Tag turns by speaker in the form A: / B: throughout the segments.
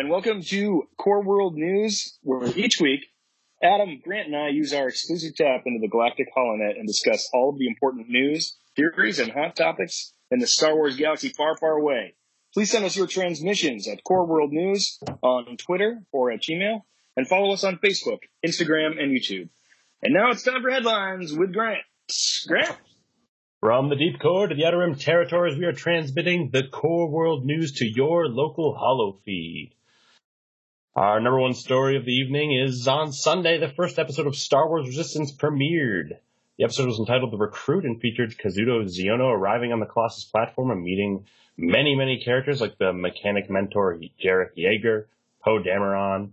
A: and welcome to Core World News, where each week Adam, Grant, and I use our exclusive tap into the Galactic Holonet and discuss all of the important news, theories, and hot topics in the Star Wars galaxy far, far away. Please send us your transmissions at Core World News on Twitter or at Gmail, and follow us on Facebook, Instagram, and YouTube. And now it's time for headlines with Grant. Grant?
B: From the deep core to the outer rim territories, we are transmitting the core world news to your local hollow feed. Our number one story of the evening is on Sunday, the first episode of Star Wars Resistance premiered. The episode was entitled The Recruit and featured Kazuda Xiono arriving on the Colossus platform and meeting many, many characters like the mechanic mentor Jarek Yeager, Poe Dameron,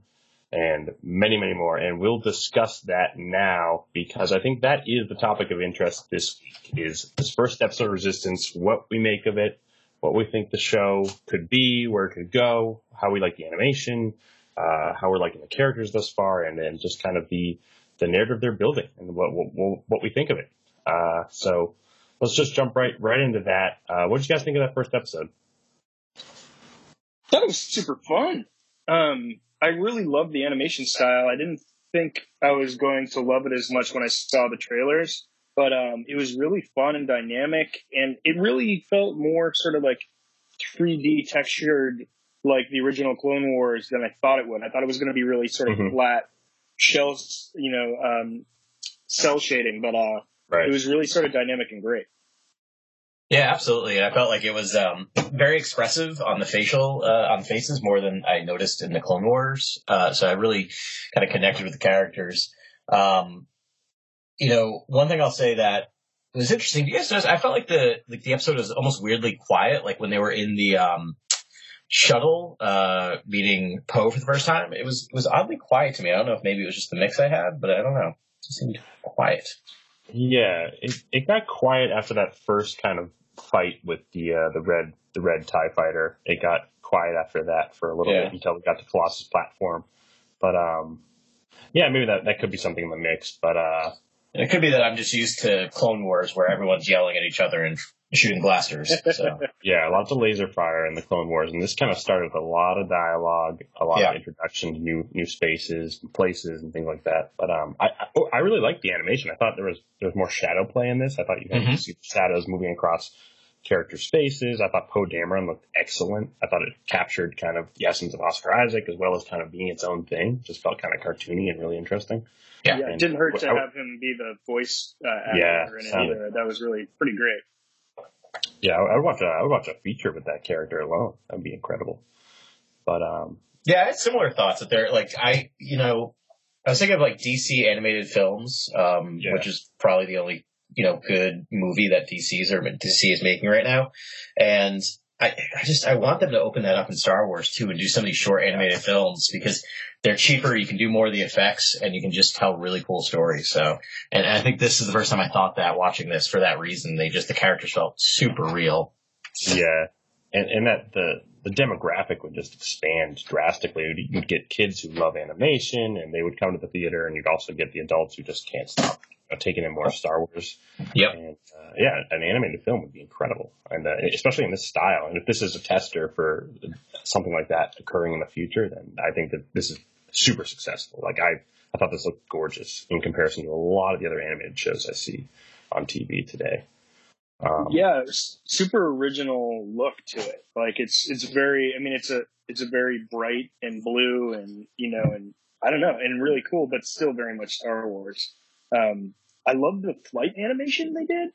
B: and many, many more. And we'll discuss that now because I think that is the topic of interest this week is this first episode of Resistance, what we make of it, what we think the show could be, where it could go, how we like the animation, uh, how we're liking the characters thus far, and then just kind of the, the narrative they're building and what, what, what we think of it. Uh, so let's just jump right, right into that. Uh, what did you guys think of that first episode?
A: That was super fun. Um, I really loved the animation style. I didn't think I was going to love it as much when I saw the trailers, but um, it was really fun and dynamic, and it really felt more sort of like 3D textured, like the original Clone Wars, than I thought it would. I thought it was going to be really sort of mm-hmm. flat shells, you know, um, cell shading, but uh, right. it was really sort of dynamic and great.
C: Yeah, absolutely. I felt like it was um, very expressive on the facial uh, on faces more than I noticed in the Clone Wars. Uh, so I really kind of connected with the characters. Um, you know, one thing I'll say that was interesting. Do you guys notice? I felt like the like the episode was almost weirdly quiet. Like when they were in the um, shuttle uh, meeting Poe for the first time, it was it was oddly quiet to me. I don't know if maybe it was just the mix I had, but I don't know. It just seemed quiet.
B: Yeah, it, it got quiet after that first kind of fight with the uh, the red the red Tie Fighter. It got quiet after that for a little yeah. bit until we got to Colossus platform. But um, yeah, maybe that that could be something in the mix. But uh,
C: it could be that I'm just used to Clone Wars where everyone's yelling at each other and shooting blasters. So.
B: yeah, lots of laser fire in the Clone Wars, and this kind of started with a lot of dialogue, a lot yeah. of introduction to new new spaces, and places, and things like that. But um, I I, I really liked the animation. I thought there was there was more shadow play in this. I thought you had mm-hmm. to see shadows moving across characters' faces. I thought Poe Dameron looked excellent. I thought it captured kind of the essence of Oscar Isaac as well as kind of being its own thing. Just felt kind of cartoony and really interesting.
A: Yeah, yeah it didn't hurt to I, have him be the voice uh, actor yeah, in it either. That was really pretty great.
B: Yeah, I would watch a I would watch a feature with that character alone. That'd be incredible. But um,
C: yeah, I had similar thoughts that they're like I you know I was thinking of like DC animated films, um, yeah. which is probably the only you know good movie that DC's or DC is making right now, and I, I just I want them to open that up in Star Wars too and do some of these short animated films because they're cheaper. You can do more of the effects and you can just tell really cool stories. So, and I think this is the first time I thought that watching this for that reason. They just the characters felt super real.
B: Yeah, and and that the the demographic would just expand drastically. You'd get kids who love animation and they would come to the theater, and you'd also get the adults who just can't stop taking in more Star Wars.
C: Yep.
B: And, uh, yeah, an animated film would be incredible, and uh, especially in this style. And if this is a tester for something like that occurring in the future, then I think that this is super successful. Like I, I thought this looked gorgeous in comparison to a lot of the other animated shows I see on TV today.
A: Um, yeah, super original look to it. Like it's it's very. I mean, it's a it's a very bright and blue and you know and I don't know and really cool, but still very much Star Wars. Um, I love the flight animation they did.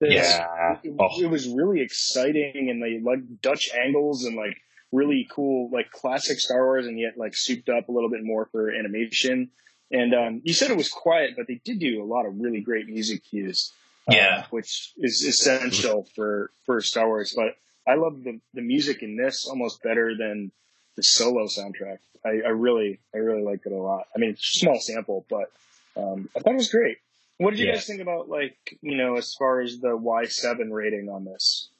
B: yeah,
A: it, oh. it, was really exciting, and they like Dutch angles and like really cool, like classic Star Wars, and yet like souped up a little bit more for animation. And um, you said it was quiet, but they did do a lot of really great music cues.
C: Uh, yeah,
A: which is essential for for Star Wars. But I love the the music in this almost better than the solo soundtrack. I, I really I really liked it a lot. I mean, small sample, but um, I thought it was great. What did you guys think about like you know as far as the Y seven rating on this?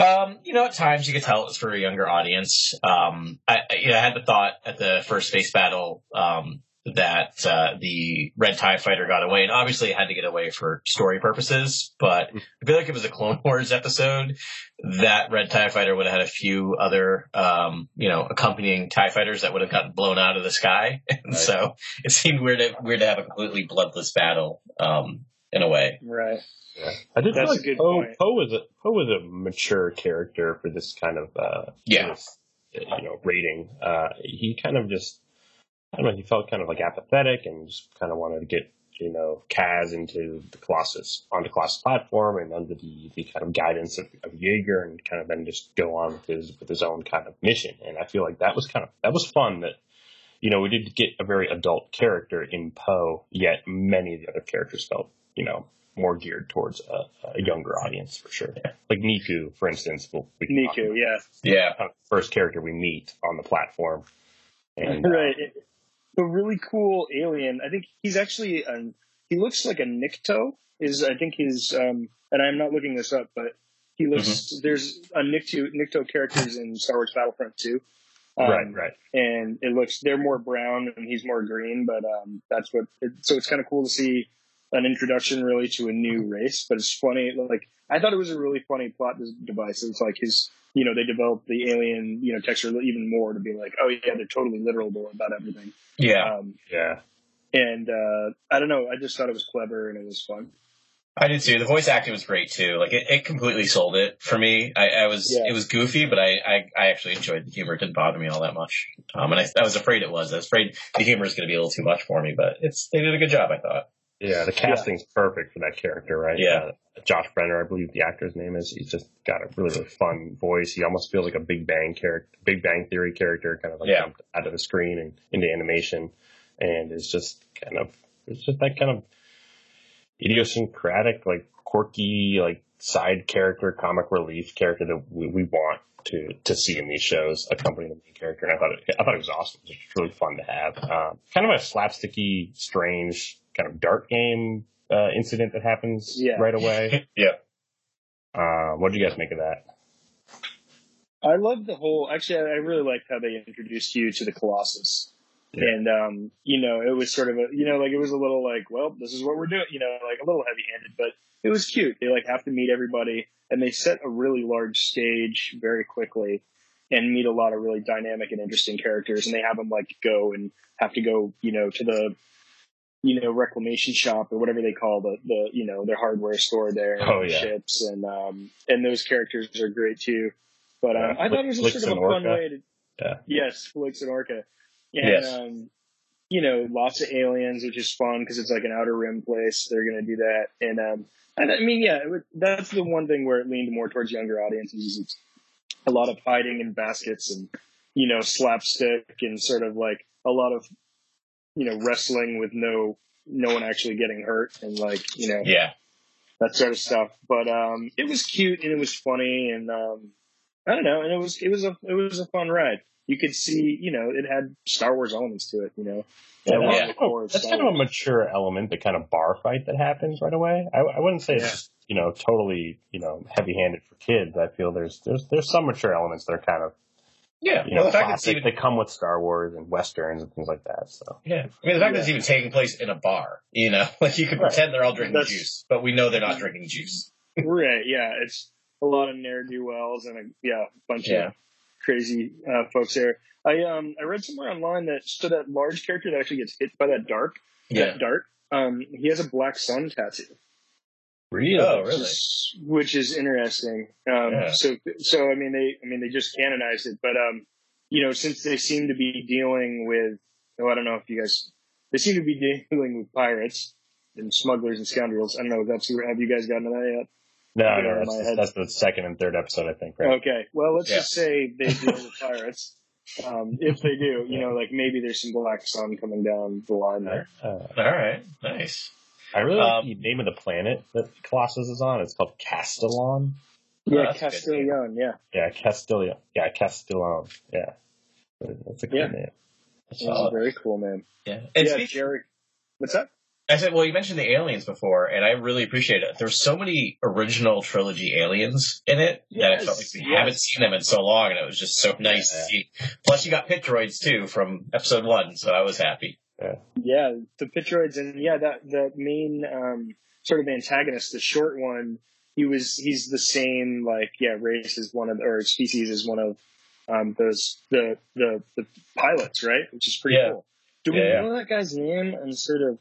C: Um, you know, at times you could tell it was for a younger audience. Um, I, you know, I had the thought at the first space battle, um, that uh, the red tie fighter got away and obviously it had to get away for story purposes but i feel like if it was a clone wars episode that red tie fighter would have had a few other um, you know accompanying tie fighters that would have gotten blown out of the sky and
B: Right.
C: so it seemed weird to, weird to have a completely bloodless battle um, in a way
A: Right.
B: Yeah. I did
A: That's
B: feel like Poe,
A: point.
B: Poe was a Poe was a mature character for this kind of uh
C: Yeah.
B: this, uh, you know rating. Uh, he kind of just I don't know. He felt kind of like apathetic and just kind of wanted to get you know Kaz into the Colossus onto Colossus platform and under the, the kind of guidance of, of Yeager and kind of then just go on with his with his own kind of mission. And I feel like that was kind of that was fun that. You know, we did get a very adult character in Poe, yet many of the other characters felt, you know, more geared towards a, a younger audience for sure. Like Neeku, for instance, will we Neeku,
A: yeah.
C: yeah
B: kind of the first character we meet on the platform. And uh,
A: A really cool alien. I think he's actually um, he looks like a Nikto. Is I think his um, and I'm not looking this up, but he looks.
B: Mm-hmm.
A: There's a Nikto Nikto characters in Star Wars Battlefront too. Um,
B: right, right.
A: and it looks they're more brown and he's more green, but um, that's what. It, so it's kind of cool to see an introduction really to a new race. But it's funny, like I thought it was a really funny plot device. It's like his, you know, they developed the alien, you know, texture even more to be like, oh yeah, they're totally literal about everything.
C: yeah
A: Um,
B: Yeah.
A: and uh, I don't know, I just thought it was clever and it was fun.
C: I did too. The voice acting was great too. Like it, it completely sold it for me. I, I was
A: Yeah.
C: it was goofy, but I, I, I actually enjoyed the humor. It didn't bother me all that much. Um, and I, I was afraid it was. I was afraid the humor is going to be a little too much for me, but it's they did a good job. I thought.
B: Yeah, the casting's perfect for that character, right?
C: Yeah.
B: Uh, Josh Brener, I believe the actor's name is. He's just got a really, really fun voice. He almost feels like a Big Bang character, Big Bang Theory character, kind of like
C: Yeah.
B: jumped out of the screen and into animation, and is just kind of it's just that kind of idiosyncratic, like quirky, like side character, comic relief character that we, we want to to see in these shows accompanying the main character. And I thought it, I thought it was awesome. It was just really fun to have. Um, kind of a slapsticky, strange kind of dart game uh, incident that happens
A: Yeah.
B: right away.
C: Yeah.
B: Uh, what did you guys make of that?
A: I love the whole. Actually, I really liked how they introduced you to the Colossus,
B: Yeah.
A: and um, you know, it was sort of a, you know, like it was a little like, well, this is what we're doing, you know, like a little heavy-handed, but it was cute. They like have to meet everybody, and they set a really large stage very quickly, and meet a lot of really dynamic and interesting characters, and they have them like go and have to go, you know, to the you know, reclamation shop or whatever they call the, the, you know, their hardware store there,
B: Oh, yeah.
A: ships and, um, and those characters are great too. But, um,
B: Yeah,
A: I thought it was
B: Flix
A: sort of a fun
B: Orka.
A: way to,
B: Yeah.
A: yes, Flix and Orka. And,
C: Yes.
A: um, you know, lots of aliens, which is fun because it's like an outer rim place. They're going to do that. And, um, and I mean, yeah, that's the one thing where it leaned more towards younger audiences. is It's a lot of hiding in baskets and, you know, slapstick and sort of like a lot of, you know, wrestling with no, no one actually getting hurt and like, you know,
C: Yeah.
A: that sort of stuff. But, um, it was cute and it was funny and, um, I don't know. And it was, it was a, it was a fun ride. You could see, you know, it had Star Wars elements to it, you know.
B: Yeah,
A: Along
C: yeah.
A: of
B: That's
A: Star
B: kind of a mature element, the kind of bar fight that happens right away. I, I wouldn't say it's
A: Yeah.
B: just you know totally you know heavy handed for kids. I feel there's there's there's some mature elements that are kind of
C: Yeah.
B: you
C: well,
B: know
C: the fact that it's even
B: They come with Star Wars and westerns and things like that. So
C: yeah, I mean the fact that it's even taking place in a bar, you know, like you could
B: Right.
C: pretend they're all drinking
A: That's-
C: juice, but we know they're not drinking juice.
A: right. Yeah. It's a lot of ne'er do wells and a, yeah, bunch
C: Yeah.
A: of crazy, uh, folks there. I, um, I read somewhere online that, so that large character that actually gets hit by that dark
C: Yeah.
A: that dart, um, he has a black sun tattoo.
B: Really,
C: Oh,
A: which
C: really?
A: is- Which is interesting. Um,
C: Yeah.
A: so, so I mean, they, I mean, they just canonized it, but, um, you know, since they seem to be dealing with, oh, I don't know if you guys, they seem to be dealing with pirates and smugglers and scoundrels. I don't know if that's, have you guys gotten to that yet?
B: no,
A: Yeah,
B: no,
A: in my
B: that's,
A: head.
B: that's the second and third episode, I think. Right?
A: Okay. Well, let's
C: Yeah.
A: just say they deal with pirates. Um, if they do, you know, like maybe there's some black sun coming down the line there.
B: Uh,
C: All right. Nice.
B: I really like
C: Um,
B: the name of the planet that Colossus is on. It's called Castilon.
A: Yeah,
C: that's
A: Castilon. Yeah.
B: Yeah, Castilon. Yeah, Castilon. Yeah, that's a good
A: Yeah.
B: name.
C: That's
A: Yeah,
C: solid.
A: very cool, name.
C: Yeah. And
A: yeah,
C: speak-
A: Jerry. What's that?
C: I said, well, you mentioned the aliens before, and I really appreciate it. There's so many original trilogy aliens in it that I felt like we
A: yes.
C: haven't seen them in so long, and it was just so nice
B: Yeah.
C: to see. Plus, you got pit droids too from episode one, so I was happy.
B: Yeah.
A: Yeah, the Pitroids, and yeah, that the main um, sort of antagonist, the short one, he was he's the same like yeah race is one of or species is one of um, those the the the pilots, right? Which is pretty
C: Yeah.
A: cool. Do we
C: Yeah,
A: know that guy's name? I'm sort of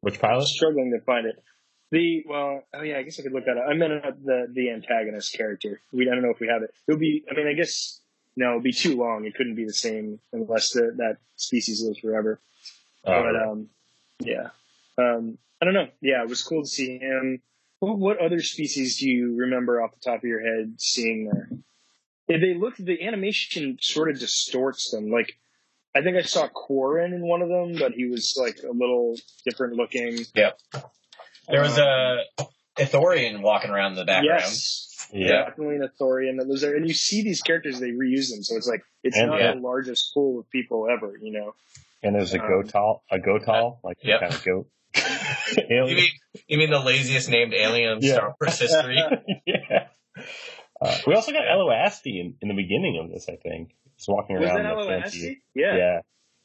B: Which pilot?
A: struggling to find it. The well, oh yeah, I guess I could look that up. I meant uh, the the antagonist character. We I don't know if we have it. It would be. I mean, I guess no, it'd be too long. It couldn't be the same unless the, that species lives forever.
B: Oh,
A: but um, yeah, um, I don't know. Yeah, it was cool to see him. What, what other species do you remember off the top of your head seeing there? Yeah, They look. The animation sort of distorts them. Like I think I saw Quarren in one of them, but he was like a little different looking. Yep.
C: There was a Ithorian walking around in the background.
A: Yes,
B: yeah.
A: definitely an Ithorian that lives there. And you see these characters, they reuse them. So it's like, it's
B: And-
A: not
C: yeah.
A: the largest pool of people ever, you know?
B: And there's a
A: Um,
B: gotal, a gotal, like
C: Yep.
B: kind of goat.
C: You mean you mean the laziest named alien in
B: Yeah.
C: Star Wars history?
B: yeah. Uh, we also got Eloasti in, in the beginning of this, I think. Just walking
A: Was
B: around
A: that
B: the
A: Aloasti?
B: fancy.
A: Yeah.
B: Yeah.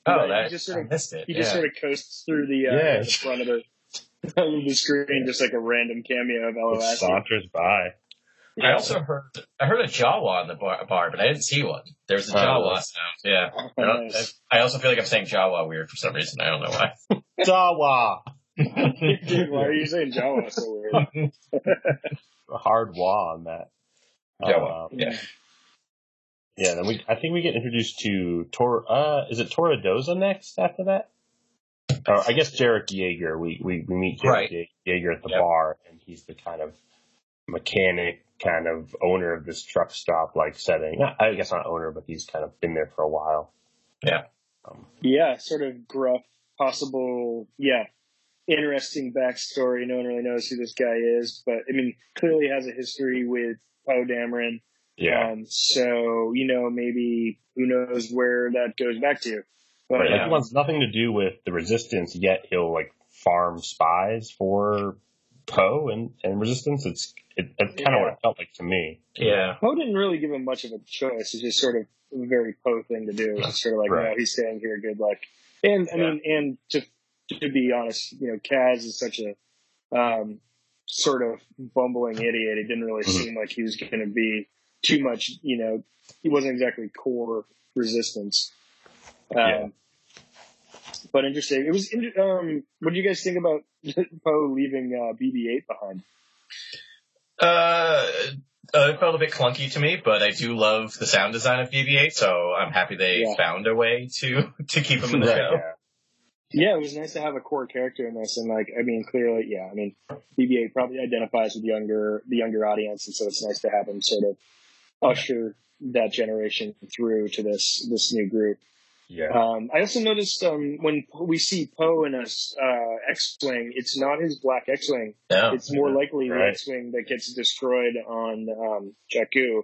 C: Oh,
A: Right,
C: that
A: he just
C: I
A: sort of-
C: missed it.
A: He
C: yeah.
A: just sort of coasts through the, uh,
B: Yeah.
A: the front of the, of the screen, just like a random cameo of
B: It
A: Eloasti.
B: saunters by.
C: I also heard I heard a Jawa in the bar, bar but I didn't see one. There's a
B: Oh,
C: Jawa sound. Yeah.
A: Oh,
C: I. I also feel like I'm saying Jawa weird for some reason. I don't know why.
B: Jawa.
A: Dude, why are you saying Jawa so weird?
B: A hard wah on that.
C: Jawa.
B: Um,
C: Yeah.
B: yeah, then we I think we get introduced to Tor uh is it Torra Doza next after that? Or I guess Jarek Yeager. We we, we meet Jarek
C: Right.
B: Yeager at the
C: Yep.
B: bar and he's the kind of mechanic kind of owner of this truck stop like setting. I guess not owner, but he's kind of been there for a while.
C: Yeah.
B: Um,
A: yeah, sort of gruff, possible, yeah, interesting backstory. No one really knows who this guy is, but I mean, clearly has a history with Poe Dameron.
B: yeah.
A: Um, so, you know, maybe who knows where that goes back to. But,
B: Right, like
A: um,
B: he wants nothing to do with the resistance, yet he'll like farm spies for Poe and, and resistance. It's it, that's kind of
A: Yeah.
B: what it felt like to me.
C: Yeah.
A: Poe didn't really give him much of a choice. It's just sort of a very Poe thing to do. It's sort of like,
B: Right.
A: no, he's staying here. Good luck. And I
C: Yeah.
A: mean, and to to be honest, you know, Kaz is such a um, sort of bumbling idiot. It didn't really
B: Mhm.
A: seem like he was going to be too much. You know, he wasn't exactly core resistance. Um,
B: Yeah.
A: But interesting. It was. Um, what do you guys think about Poe leaving uh, BB-8 behind?
C: Uh, uh, it felt a bit clunky to me, but I do love the sound design of BB-8, so I'm happy they
A: Yeah.
C: found a way to to keep him in the
B: Right,
C: show.
B: yeah.
A: Yeah, it was nice to have a core character in this, and like, I mean, clearly, yeah, I mean, BB-8 probably identifies with younger the younger audience, and so it's nice to have him sort of usher that generation through to this this new group.
B: Yeah.
A: Um, I also noticed um, when we see Poe in a uh, X-wing, it's not his black X-wing.
C: Yeah.
A: It's more likely the X-wing that gets destroyed on um, Jakku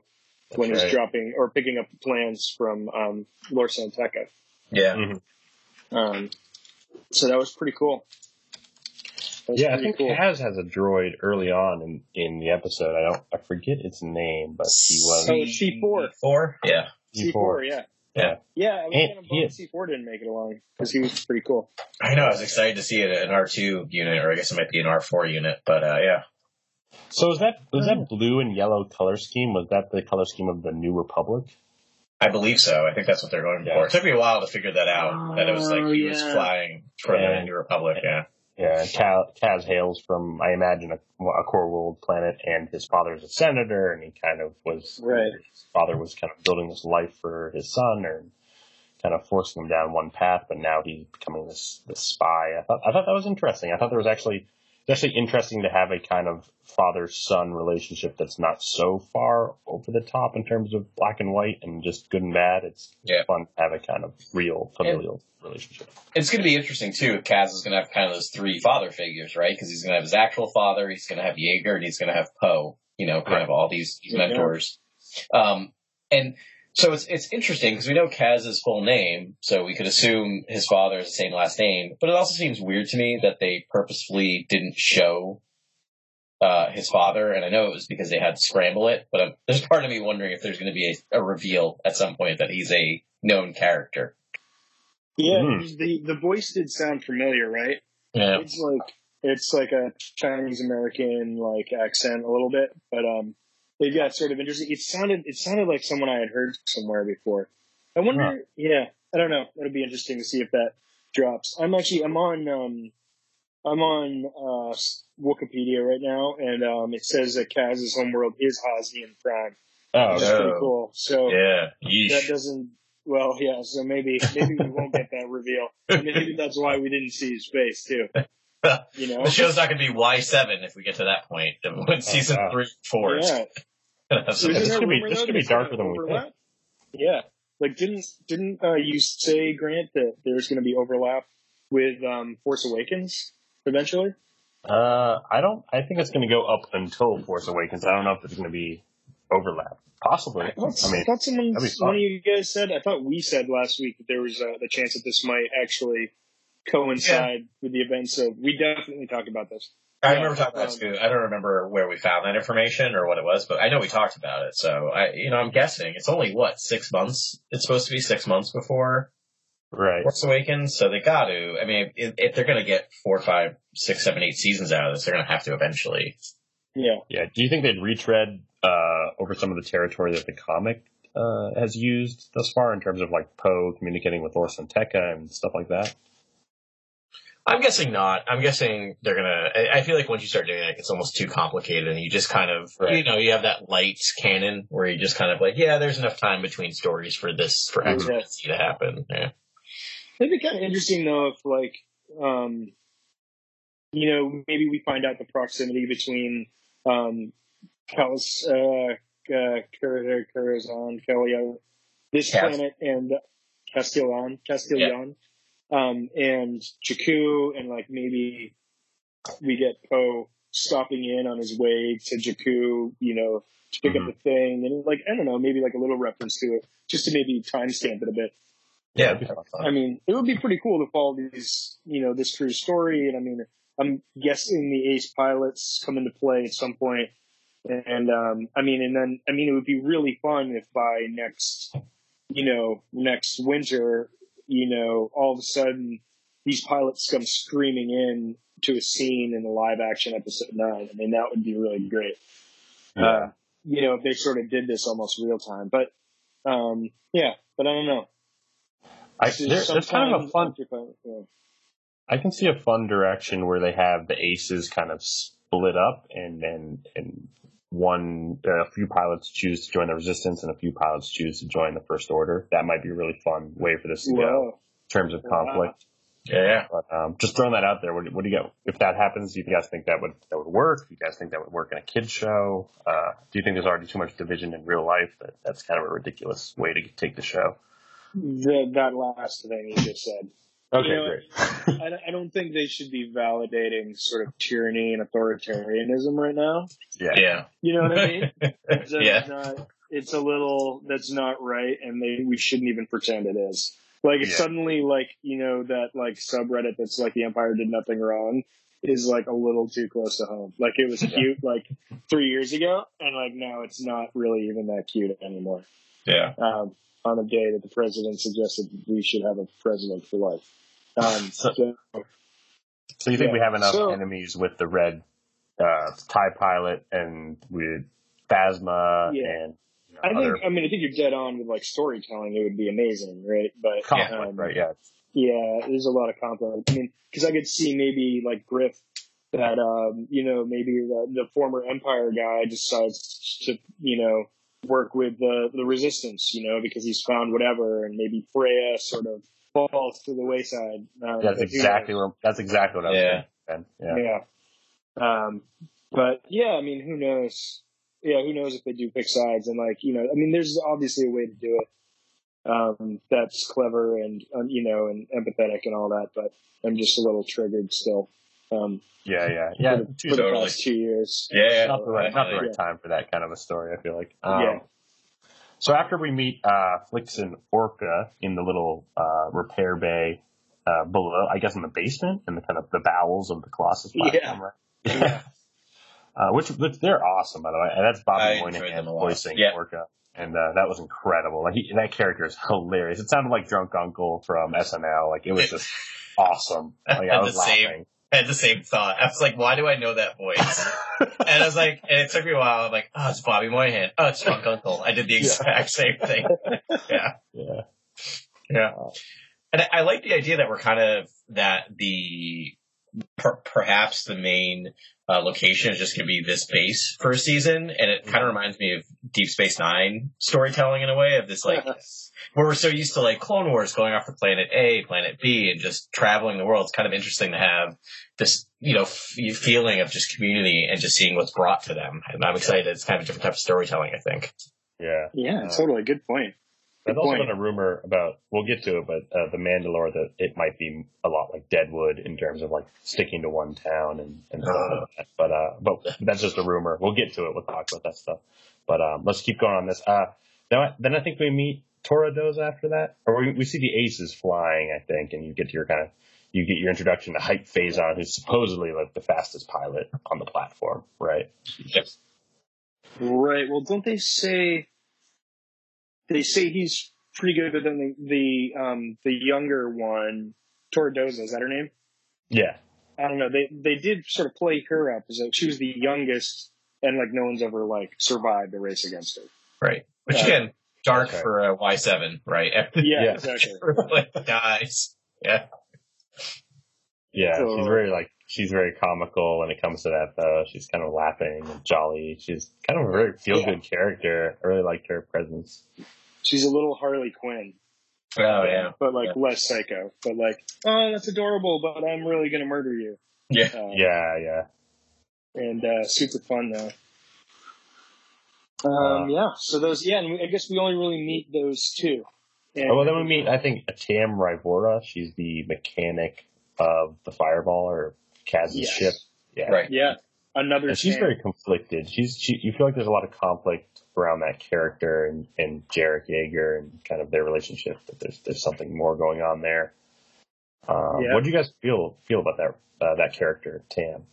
A: when
B: That's
A: he's dropping or picking up the plans from um, Lor San Tekka.
C: Yeah.
B: Mhm.
A: Um, so that was pretty cool. Was
B: Yeah, I think
A: cool.
B: Kaz has a droid early on in, in the episode. I don't I forget its name, but he was
A: Oh, C4.
C: Four? Yeah.
A: C4, yeah.
C: Yeah.
A: Yeah, I was
B: And
A: kind of bummed
B: is-
A: C4 didn't make it along because he was pretty cool.
C: I know. I was excited to see it an R2 unit, or I guess it might be an R4 unit, but uh, yeah.
B: So is that was that blue and yellow color scheme? Was that the color scheme of the New Republic?
C: I believe so. I think that's what they're going
B: Yeah.
C: for. It took me a while to figure that out. that it was like
A: Oh,
C: he was flying for
B: Yeah.
C: the New Republic. Yeah.
B: Yeah, Kaz, Kaz hails from, I imagine, a, a core world planet, and his father father's a senator, and he kind of was,
A: Right.
B: his father was kind of building this life for his son, or kind of forcing him down one path, but now he's becoming this, this spy. I thought, I thought that was interesting. I thought there was actually, actually interesting to have a kind of father-son relationship that's not so far over the top in terms of black and white and just good and bad. It's
C: Yeah.
B: fun to have a kind of real familial relationship.
C: It's going to be interesting too. if Kaz is going to have kind of those three father figures, right? Because he's going to have his actual father, he's going to have Yeager, and he's going to have Poe. You know, kind
B: Right.
C: of all these, these
A: Yeah.
C: mentors. Um, and so it's it's interesting because we know Kaz's full name, so we could assume his father has the same last name. But it also seems weird to me that they purposefully didn't show uh, his father, and I know it was because they had to scramble it. But um there's part of me wondering if there's going to be a, a reveal at some point that he's a known character.
A: Yeah,
B: Mm.
A: the the voice did sound familiar, right?
C: Yeah.
A: It's like it's like a Chinese American like accent a little bit, but um, they've got sort of interesting. It sounded it sounded like someone I had heard somewhere before. I wonder.
B: Huh.
A: Yeah, I don't know. It'll be interesting to see if that drops. I'm actually I'm on um I'm on uh Wikipedia right now, and um it says that Kaz's homeworld is Hosnian Prime,
B: Oh,
A: is
C: no.
A: pretty cool. So
C: Yeah. Yeesh.
A: that doesn't. Well, yeah. So maybe maybe we won't get that reveal. Maybe that's why we didn't see his face too. You know.
C: The show's not going to be Y seven if we get to that point. When season
B: wow.
C: three, four. is
A: Yeah.
C: Gonna have some-
B: Isn't
A: Isn't
B: this could be- this
A: though,
B: could be darker than we think.
A: overlap? Yeah. Like didn't didn't uh, you say Grant that there's going to be overlap with um, Force Awakens eventually?
B: Uh, I don't. I think it's going to go up until Force Awakens. I don't know if there's going to be overlap. Possibly.
A: I thought,
B: I mean,
A: I thought someone one of you guys said. I thought we said last week that there was uh, the chance that this might actually coincide with the events So We definitely talked about this.
C: I remember talking about
A: um,
C: it. I don't remember where we found that information or what it was, but I know we talked about it. So I, you know, I'm guessing it's only what six months. It's supposed to be six months before
B: right.
C: Force Awakens, so they got to. I mean, if, if they're going to get four, five, six, seven, eight seasons out of this, they're going to have to eventually.
A: Yeah.
B: Yeah. Do you think they'd retread uh, over some of the territory that the comic uh, has used thus far in terms of like Poe communicating with Lor San Tekka and stuff like that?
C: I'm guessing not. I'm guessing they're gonna. I, I feel like once you start doing it, it's almost too complicated, and you just kind of,
B: Right.
C: you know, you have that light canon where you just kind of like, yeah, there's enough time between stories for this for X,
A: Mhm.
C: Z to happen. Yeah.
A: It'd be kind of interesting though if like, um, you know, maybe we find out the proximity between um, Kalis, uh, uh, Kur- Kurazan, Kalia, this
C: Cas-
A: planet, and Castilon, Castilon, um, and Jakku, and like maybe we get Poe stopping in on his way to Jakku, you know, to pick
B: Mhm.
A: up the thing, and like I don't know, maybe like a little reference to it, just to maybe timestamp it a bit.
C: Yeah.
B: be.
A: I mean, it would be pretty cool to follow these, you know, this crew's story. And I mean, I'm guessing the ace pilots come into play at some point. And, um, I mean, and then, I mean, it would be really fun if by next, you know, next winter, you know, all of a sudden these pilots come screaming in to a scene in the live action episode nine. I mean, that would be really great.
B: Yeah.
A: Uh, you know, if they sort of did this almost real time, but, um, yeah, but I don't know.
B: I, there, there's kind of a fun.
A: yeah.
B: I can see a fun direction where they have the aces kind of split up, and then and one uh, a few pilots choose to join the resistance, and a few pilots choose to join the first order. That might be a really fun way for this to go in terms of
A: Wow.
B: conflict.
C: Yeah.
B: But um, just throwing that out there, what, what do you get if that happens? Do you guys think that would that would work? Do you guys think that would work in a kids show? Uh, do you think there's already too much division in real life that that's kind of a ridiculous way to take the show?
A: The, that last thing you just said.
B: Okay,
A: You know,
B: great.
A: I, don't- I don't think they should be validating sort of tyranny and authoritarianism right now.
B: yeah.
C: Yeah.
A: You know what I mean? It's,
C: Yeah.
A: it's not, it's a little, that's not right, and they, we shouldn't even pretend it is. Like,
B: Yeah.
A: suddenly, like, you know, that, like, subreddit that's like the Empire did nothing wrong is, like, a little too close to home. Like, it was cute, like, three years ago, and, like, now it's not really even that cute anymore.
C: Yeah.
A: um, on a day that the president suggested we should have a president for life. Um,
B: So-
A: so,
B: So you think
A: Yeah.
B: we have enough
A: So-
B: enemies with the red uh, tie pilot and with Phasma
A: Yeah.
B: and you know,
A: I
B: other
A: think, I mean, I think you're dead on with like storytelling. It would be amazing, right? But
B: conflict,
A: um,
B: right? Yeah.
A: Yeah, there's a lot of conflict. I mean, because I could see maybe like Griff that um, you know maybe the, the former Empire guy decides to you know work with the the Resistance, you know, because he's found whatever, and maybe Freya sort of falls to the wayside. Um,
B: That's exactly
A: knows?
B: what that's exactly what I was
C: Yeah.
B: thinking. Ben. Yeah.
A: Yeah. Um, but yeah, I mean, who knows? Yeah, who knows if they do pick sides and like, you know, I mean, there's obviously a way to do it. Um, that's clever and, um, you know, and empathetic and all that, but I'm just a little triggered still. Um,
B: Yeah, yeah, yeah.
A: for the,
B: Too-
A: for the past two years.
C: Yeah.
B: not the right, not the right
A: Yeah.
B: time for that kind of a story. I feel like. Um,
A: Yeah.
B: So after we meet uh, Flix and Orka in the little uh, repair bay uh, below, I guess in the basement, in the kind of the bowels of the Colossus
A: Yeah.
B: right? Yeah. Uh, which, which they're awesome, by the way. And that's Bobby
C: enjoyed
B: Moynihan
C: them a lot.
B: voicing
C: Yeah.
B: Orka. And uh, that was incredible. Like he, that character is hilarious. It sounded like Drunk Uncle from SNL. Like it was just awesome. Like I was
C: the same-
B: laughing.
C: I had the same thought. I was like, why do I know that voice? and I was like, and it took me a while. I'm like, oh, it's Bobby Moynihan. Oh, it's Drunk Uncle. I did the exact same thing. Yeah.
B: yeah,
C: Yeah. And I, I like the idea that we're kind of, that the, per, perhaps the main uh, location is just going to be this base for a season. And it kind of reminds me of Deep Space Nine storytelling in a way of this like, where we're so used to like Clone Wars going off to planet A, planet B, and just traveling the world. It's kind of interesting to have this, you know, f- feeling of just community and just seeing what's brought to them. And I'm excited. It's kind of a different type of storytelling, I think.
B: yeah.
A: Yeah,
B: Uh,
A: totally. Good point.
B: There's
A: Good
B: also
A: point.
B: been a rumor about we'll get to it, but uh, the Mandalore that it might be a lot like Deadwood in terms of like sticking to one town and, and stuff like that. But uh, but that's just a rumor. We'll get to it. We'll talk about that stuff. But um, let's keep going on this. Uh, then I, then I think we meet Torados after that, or we, we see the aces flying. I think, and you get your kind of you get your introduction to Hype Fazon, who's supposedly like the fastest pilot on the platform, right?
C: Yep.
A: Right. Well, don't they say they say he's pretty good, but then the the um the younger one, Torra Doza, is that her name?
B: Yeah,
A: I don't know. They they did sort of play her up as though she was the youngest, and like no one's ever like survived the race against her.
C: Right. Which
A: Yeah.
C: again, dark
B: Okay.
C: for a Y7, right?
A: Yeah,
B: Yeah.
A: exactly.
C: Everyone dies. Yeah.
B: Yeah,
A: So-
B: she's very like she's very comical when it comes to that though. She's kind of laughing and jolly. She's kind of a very feel good character. I really liked her presence.
A: She's a little Harley Quinn,
C: Oh yeah.
A: but like less psycho. But like, oh, that's adorable, but I'm really gonna murder you.
C: Yeah.
A: Uh,
B: Yeah, yeah.
A: and uh, super fun though. Um,
B: Uh,
A: yeah. So those, yeah, and we, I guess we only really meet those two. And
B: Oh, well, then we meet I think Tam Ryvora. She's the mechanic of the Fireball or Kaz's
A: Yes.
B: ship. Yeah,
C: Right.
A: Yeah, another.
B: And she's very conflicted. She's she, you feel like there's a lot of conflict around that character and and Jarek Yeager and kind of their relationship. That there's there's something more going on there. Um,
A: Yeah.
B: What do you guys feel feel about that uh, that character Tam?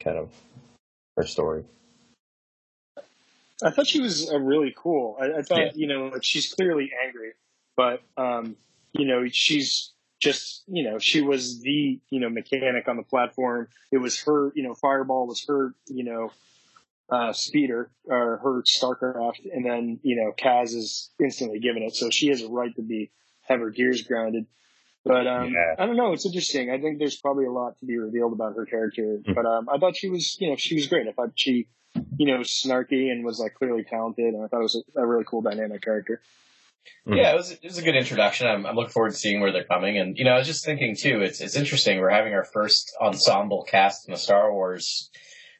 B: Kind of her story.
A: I thought she was uh, really cool. I, I thought,
C: Yeah.
A: you know, like she's clearly angry, but, um, you know, she's just, you know, she was the, you know, mechanic on the platform. It was her, you know, Fireball was her, you know, uh, speeder or her Starcraft. And then, you know, Kaz is instantly given it. So she has a right to be, have her gears grounded. But, um,
B: Yeah.
A: I don't know. It's interesting. I think there's probably a lot to be revealed about her character,
B: Mhm.
A: but, um, I thought she was, you know, she was great. I thought she, you know, snarky and was like clearly talented. And I thought it was a, a really cool dynamic character.
B: Mhm.
C: Yeah, it was, it was a good introduction. I'm, I'm looking forward to seeing where they're coming. And, you know, I was just thinking too, it's, it's interesting. We're having our first ensemble cast in the Star Wars,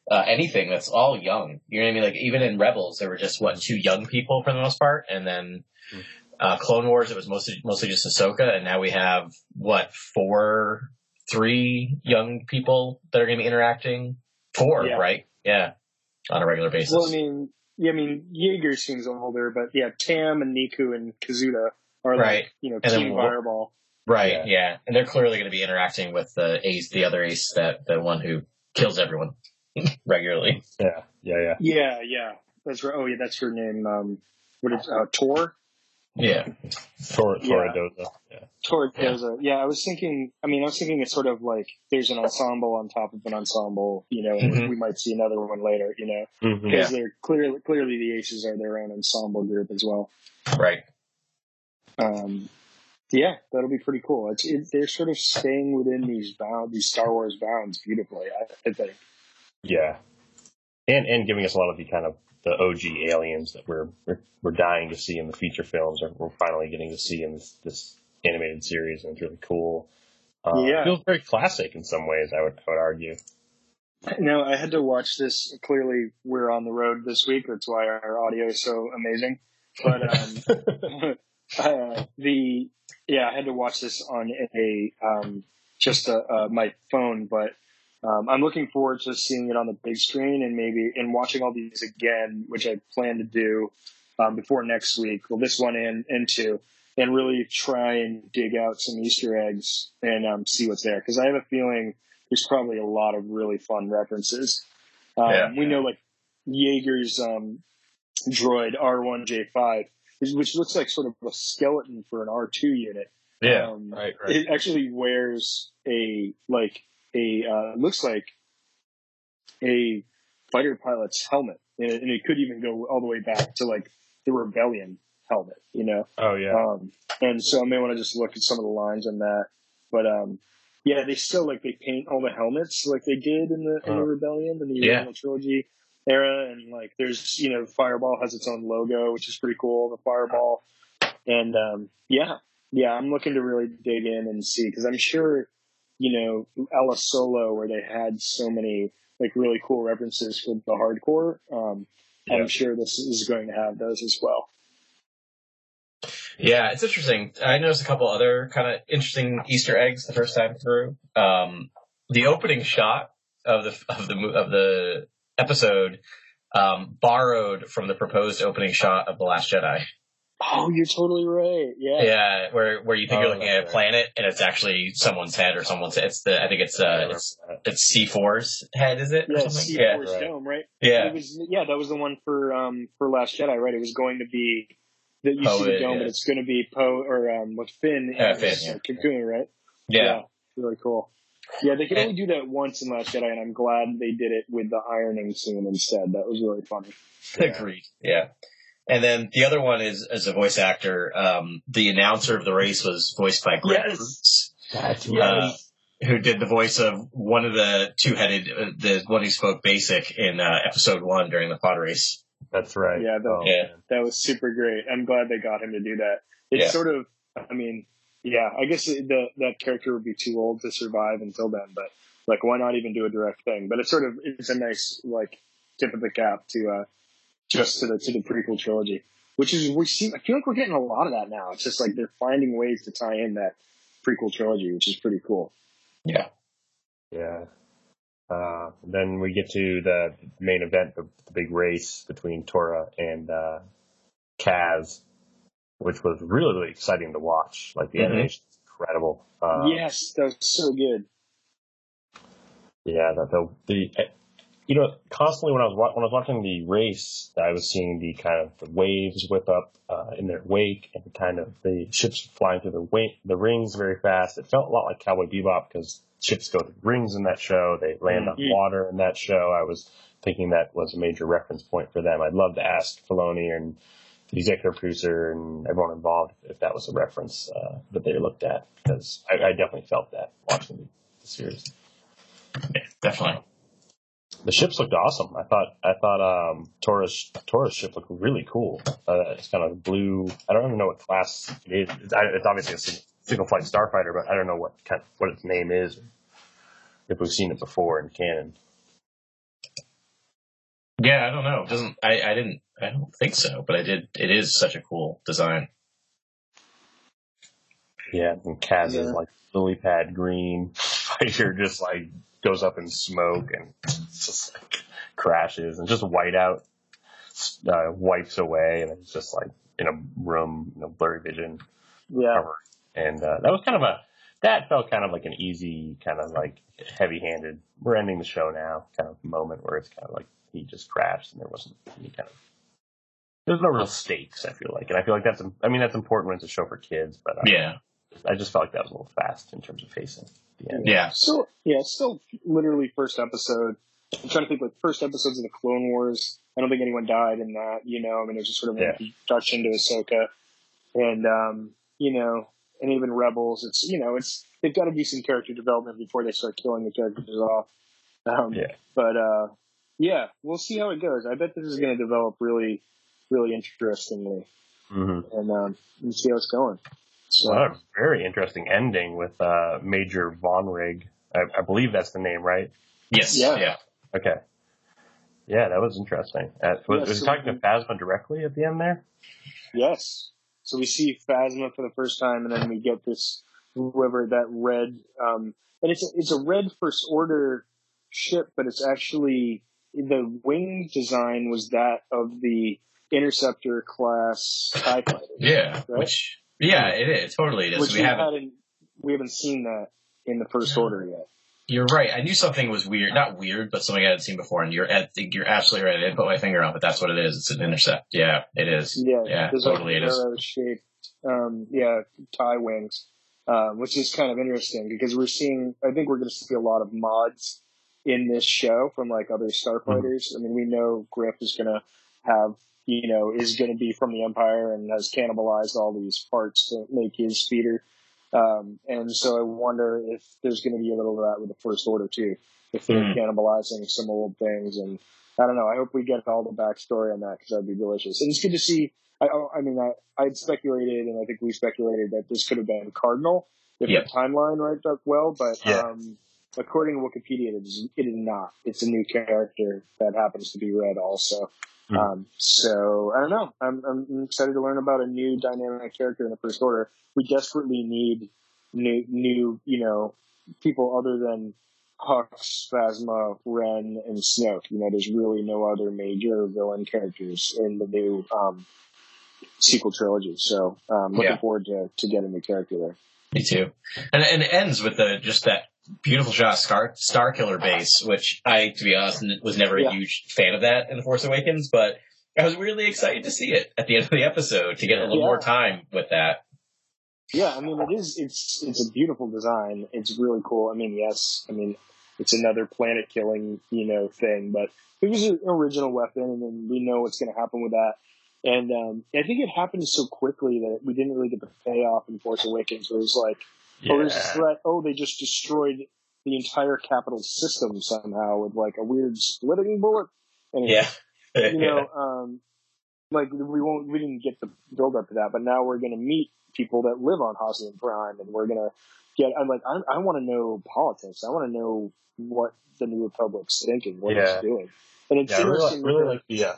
C: uh, anything that's all young. You know what I mean? Like even in Rebels, there were just what, two young people for the most part. And then,
B: Mhm.
C: uh, Clone Wars, it was mostly, mostly just Ahsoka. And now we have what, four, three young people that are going to be interacting? Four,
A: Yeah.
C: right? Yeah. On a regular basis.
A: Well, I mean, yeah, I mean, Yeager seems older, but yeah, Tam and Neeku and Kazuda are
C: Right.
A: like, you know,
C: And
A: Team Fireball.
C: Right,
B: Yeah.
C: yeah. And they're clearly going to be interacting with the ace, the other ace, that the one who kills everyone regularly.
B: Yeah, yeah, yeah.
A: Yeah, yeah. That's right. Oh, yeah, that's her name. Um, what is, uh, Tor?
C: Yeah,
B: Tor-
A: Yeah.
B: Torra Doza. Yeah.
A: Tor
C: Yeah.
A: Yeah, I was thinking, I mean, I was thinking it's sort of like there's an ensemble on top of an ensemble, you know, and
C: Mhm.
A: we might see another one later, you know,
B: Mhm.
A: because they're clearly, clearly the Aces are their own ensemble group as well.
C: right.
A: Um, yeah, that'll be pretty cool. It's it, they're sort of staying within these bound these Star Wars bounds beautifully. I, I think.
B: Yeah, and and giving us a lot of the kind of the OG aliens that we're we're, we're dying to see in the feature films, or we're finally getting to see in this, this animated series, and it's really cool. Uh,
A: Yeah.
B: it feels very classic in some ways. I would I would argue.
A: Now I had to watch this. Clearly, we're on the road this week. That's why our audio is so amazing. But um, uh, the yeah, I had to watch this on a um, just a, uh, my phone, but um, I'm looking forward to seeing it on the big screen and maybe and watching all these again, which I plan to do um, before next week. Well, this one and and two, and really try and dig out some Easter eggs and um, see what's there because I have a feeling there's probably a lot of really fun references. Um,
C: Yeah.
A: we know like Yeager's um, droid R1J5, which looks like sort of a skeleton for an R2 unit.
B: Yeah,
A: Um,
B: right, right.
A: It actually wears a like a uh, looks like a fighter pilot's helmet, and it, and it could even go all the way back to like the rebellion helmet, you know.
B: oh yeah,
A: Um, and so I may want to just look at some of the lines on that. But um, yeah, they still like they paint all the helmets like they did in the in the Rebellion in the
C: yeah.
A: original trilogy era, and like there's you know Fireball has its own logo, which is pretty cool. The Fireball, and um, yeah, yeah, I'm looking to really dig in and see because I'm sure you know Ella Solo where they had so many like really cool references for the hardcore. Um,
B: Yeah.
A: I'm sure this is going to have those as well.
C: Yeah, it's interesting. I noticed a couple other kind of interesting Easter eggs the first time through. Um, the opening shot of the of the of the episode um, borrowed from the proposed opening shot of the Last Jedi.
A: Oh, you're totally right. Yeah.
C: Yeah, where where you think
B: Oh,
C: you're looking at a planet and it's actually someone's head or someone's. It's the I think it's uh it's it's C 4s head, is it?
A: Yeah,
C: something?
A: C
C: yeah,
A: Dome, right?
C: yeah.
A: It was yeah, that was the one for um for Last Jedi, right? It was going to be that you see the dome,
C: yeah.
A: but it's going to be Poe or um with Finn
C: Yeah,
A: and
C: Finn,
A: his,
C: yeah.
A: uh, Cocoon, right?
C: yeah.
A: really cool. Yeah, they could
C: And-
A: only do that once in Last Jedi, and I'm glad they did it with the ironing scene instead. That was really funny.
B: Yeah.
C: Agreed. Yeah. And then the other one is as a voice actor. Um, the announcer of the race was voiced by Greg
A: Yes.
C: Proops,
B: That's
A: Yes.
C: uh, who did the voice of one of the two-headed, uh, the one who spoke basic in uh, episode one during the pod race.
B: That's right.
A: Yeah, the-
B: Oh,
C: Yeah.
A: That was super great. I'm glad they got him to do that. It's
C: Yeah.
A: sort of, I mean, yeah, I guess the that character would be too old to survive until then, but like, why not even do a direct thing? But it's sort of, it's a nice like tip of the cap to uh just to the to the prequel trilogy, which is we see. I feel like we're getting a lot of that now. It's just like they're finding ways to tie in that prequel trilogy, which is pretty cool.
C: Yeah.
B: Yeah. Uh, then we get to the main event, the, the big race between Torra and uh, Kaz, which was really, really exciting to watch. Like the
C: Mhm.
B: animation is incredible. Uh,
A: yes, that was so good.
B: Yeah, the, the the you know constantly when I was when I was watching the race, I was seeing the kind of the waves whip up uh, in their wake and kind of the ships flying through the wa- the rings very fast. It felt a lot like Cowboy Bebop because ships go through rings in that show. They land on
A: Mhm.
B: water in that show. I was thinking that was a major reference point for them. I'd love to ask Filoni and the executive producer and everyone involved if that was a reference uh, that they looked at because I, I definitely felt that watching the, the series
C: Yeah, definitely.
B: The ships looked awesome. I thought I thought um Taurus Taurus ship looked really cool. Uh, it's kind of blue. I don't even know what class it is. It's, I- it's obviously a single, single flight starfighter, but I don't know what kind what its name is. If we've seen it before in canon.
C: Yeah, I don't know. It doesn't I, I didn't I don't think so, but I did it is such a cool design.
B: Yeah, and Kaz is like lily pad green fighter, just like goes up in smoke and just like crashes and just whiteout uh, wipes away, and it's just like in a room, you know, blurry vision.
A: Yeah,
B: cover. And uh, that was kind of a that felt kind of like an easy, kind of like heavy-handed. We're ending the show now, kind of moment where it's kind of like he just crashed and there wasn't any kind of there's no real stakes. I feel like, and I feel like that's I mean that's important when it's a show for kids, but uh,
C: Yeah.
B: I just felt like that was a little fast in terms of pacing. At The end.
C: Yeah.
A: Still, yeah, still literally first episode. I'm trying to think like first episodes of the Clone Wars. I don't think anyone died in that. You know, I mean, it was just sort of an
B: Yeah.
A: introduction to Ahsoka, and um, you know, and even Rebels. It's you know, it's they've got to do some character development before they start killing the characters off. Um,
B: Yeah.
A: But uh, yeah, we'll see how it goes. I bet this is going to develop really, really interestingly,
B: Mm-hmm.
A: and um, we'll see how it's going. So
B: Well, a very interesting ending with uh, Major Vonreg. I, I believe that's the name, right?
C: Yes.
A: Yeah.
C: yeah.
B: Okay. Yeah, that was interesting. Uh, was,
A: Yeah,
B: was he
A: so-
B: talking to Phasma directly at the end there?
A: Yes. So we see Phasma for the first time, and then we get this whoever that red, um, and it's a, it's a red First Order ship, but it's actually the wing design was that of the Interceptor class Tie fighter,
C: Yeah.
A: Right?
C: Which yeah, it is. Totally it is.
A: which
C: we
A: we
C: haven't
A: haven't we haven't seen that in the First Order yet.
C: You're right. I knew something was weird. Not weird, but something I hadn't seen before. And you're at, you're absolutely right. I didn't put my finger on, it, but that's what it is. It's an intercept. Yeah, it is.
A: Yeah,
C: Yeah, totally
A: like
C: it is.
A: shaped, um, yeah, tie wings, um, which is kind of interesting because we're seeing. I think we're going to see a lot of mods in this show from like other starfighters. I mean, we know Griff is going to have, you know, is going to be from the Empire and has cannibalized all these parts to make his speeder. Um, and so I wonder if there's going to be a little of that with the First Order too, if they're
C: Mm.
A: cannibalizing some old things. And I don't know. I hope we get all the backstory on that because that'd be delicious. And it's good to see. I, I mean, I, I'd speculated, and I think we speculated that this could have been Cardinal if
C: Yep.
A: the timeline right up well, but
B: Yeah.
A: um, according to Wikipedia, it is, it is not. It's a new character that happens to be Red also.
B: Hmm.
A: Um, so I don't know. I'm, I'm excited to learn about a new dynamic character in the First Order. We desperately need new, new, you know, people other than Hux, Phasma, Ren, and Snoke. You know, there's really no other major villain characters in the new um, sequel trilogy. So um, looking
C: Yeah.
A: forward to, to getting a new character there.
C: Me too. And, and it ends with the just that beautiful shot Star, Starkiller base, which I, to be honest, was never a
A: Yeah.
C: huge fan of that in The Force Awakens, but I was really excited to see it at the end of the episode to get a little
A: Yeah.
C: more time with that.
A: Yeah, I mean, it is. It's it's a beautiful design. It's really cool. I mean, yes, I mean, it's another planet killing, you know, thing, but it was an original weapon, and then we know what's going to happen with that. And um, I think it happened so quickly that we didn't really get the payoff in Force Awakens. Where it was like, oh,
B: Yeah.
A: threat. Oh, they just destroyed the entire capital system somehow with like a weird splitting bullet. And
C: Yeah.
A: you know, um, like we won't, we didn't get the build up to that, but now we're going to meet people that live on Hosnian Prime, and we're going to get. I'm like, I, I want to know politics. I want to know what the New Republic's thinking, what
B: Yeah.
A: it's doing, and it's
B: Yeah, really, really like the. Uh,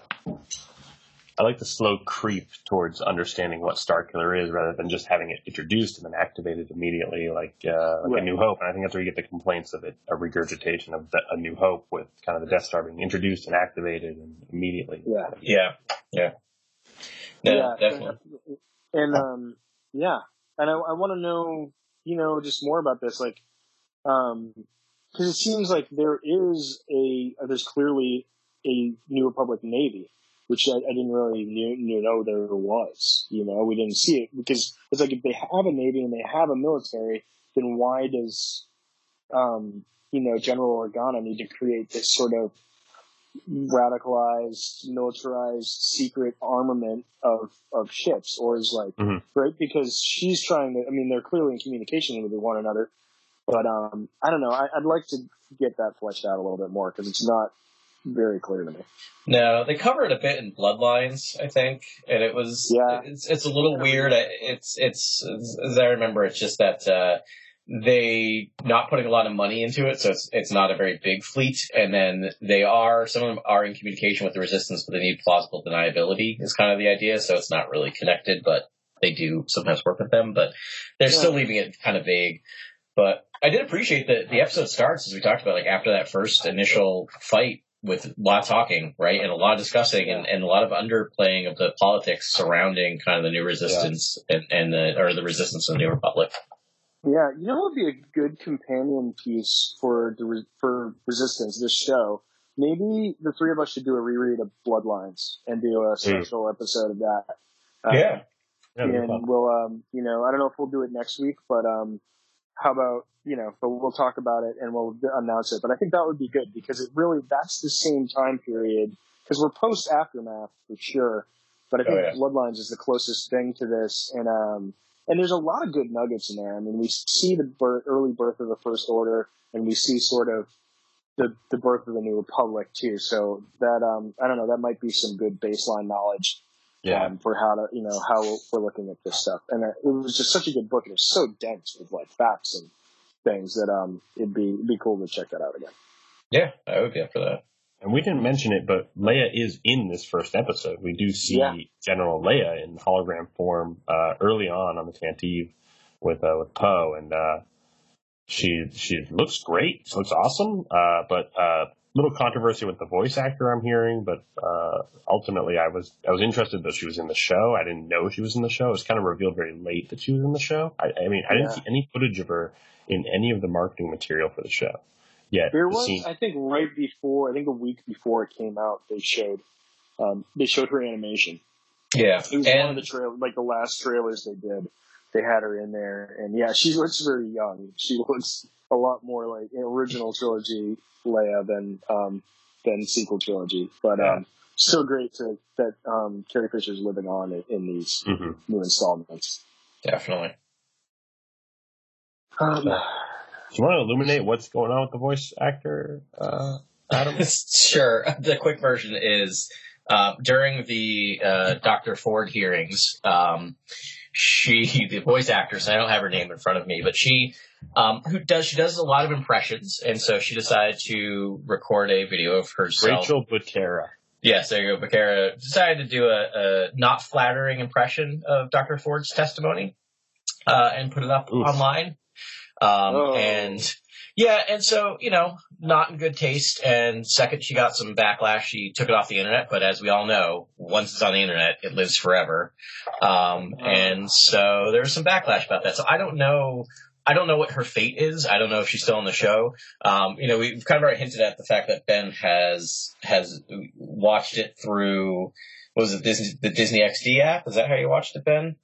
B: I like the slow creep towards understanding what Starkiller is, rather than just having it introduced and then activated immediately, like uh, like
A: Right.
B: a New Hope. And I think that's where you get the complaints of it, a regurgitation of the, a New Hope with kind of the Death Star being introduced and activated and immediately.
A: Yeah.
C: Yeah. Yeah. No,
A: yeah,
C: definitely.
A: And um, yeah, and I, I want to know, you know, just more about this, like, um, because it seems like there is a there's clearly a New Republic Navy, which I, I didn't really knew, knew know there was. You know, we didn't see it because it's like if they have a navy and they have a military, then why does um, you know General Organa need to create this sort of radicalized, militarized, secret armament of of ships, or is like
B: Mhm.
A: right because she's trying to. I mean, they're clearly in communication with one another, but um, I don't know. I, I'd like to get that fleshed out a little bit more because it's not very clear to me.
C: No, they cover it a bit in Bloodlines, I think, and it was
A: Yeah.
C: it's it's a little weird. It's it's as I remember, it's just that uh, they not putting a lot of money into it, so it's it's not a very big fleet. And then they are some of them are in communication with the Resistance, but they need plausible deniability is kind of the idea. So it's not really connected, but they do sometimes work with them. But they're still leaving it kind of vague. But I did appreciate that the episode starts as we talked about, like after that first initial fight with a lot of talking, right, and a lot of discussing, and, and a lot of underplaying of the politics surrounding kind of the new resistance and, and the or the resistance of the new republic.
A: Yeah, you know what would be a good companion piece for the for Resistance this show? Maybe the three of us should do a reread of Bloodlines and do a special episode of that.
C: Yeah.
B: Yeah,
A: and we'll um you know I don't know if we'll do it next week, but um how about you know but we'll talk about it and we'll announce it. But I think that would be good because it really that's the same time period because we're post aftermath for sure. But I
C: Oh,
A: think
C: yeah.
A: Bloodlines is the closest thing to this, and um and there's a lot of good nuggets in there. I mean, we see the birth, early birth of the First Order, and we see sort of the the birth of the New Republic too. So that um I don't know that might be some good baseline knowledge
B: Yeah.
A: um, for how to, you know, how we're looking at this stuff. And uh, it was just such a good book. It was so dense with like facts and things that um, it'd be it'd be cool to check that out again.
C: Yeah, I would be up for that.
B: And we didn't mention it, but Leia is in this first episode. We do see
A: Yeah.
B: General Leia in hologram form uh, early on on the Tantive with uh, with Poe, and uh, she she looks great. She looks awesome. Uh, but uh, little controversy with the voice actor I'm hearing, but uh, ultimately I was I was interested that she was in the show. I didn't know she was in the show. It was kind of revealed very late that she was in the show. I, I mean, I didn't see any footage of her in any of the marketing material for the show. yet.
A: There
B: The
A: was,
B: scene-
A: I think, right before, I think a week before it came out, they showed, um, they showed her animation.
C: Yeah,
A: It was one of the trail, like the last trailers they did. They had her in there, and yeah, she looks very young. She looks a lot more like original trilogy Leia than um, than sequel trilogy. But
B: Yeah.
A: um, still great to that um, Carrie Fisher's living on in, in these
B: Mhm.
A: new installments.
C: definitely.
A: Um,
B: Do you want to illuminate what's going on with the voice actor, uh, Adam?
C: sure. The quick version is uh, during the uh, Dr. Ford hearings, um, she, the voice actress, I don't have her name in front of me, but she, um, who does, she does a lot of impressions, and so she decided to record a video of herself.
B: Rachel Butera.
C: Yes, there you go. Butera decided to do a, a not flattering impression of Dr. Ford's testimony uh, and put it up
B: Oof.
C: online. Um,
A: Oh.
C: And yeah, and so you know, not in good taste. And second, she got some backlash. She took it off the internet, but as we all know, once it's on the internet, it lives forever. Um, and so there was some backlash about that. So I don't know. I don't know what her fate is. I don't know if she's still on the show. Um, you know, we've kind of already hinted at the fact that Ben has has watched it through. What was it Disney the Disney XD app? Is that how you watched it, Ben?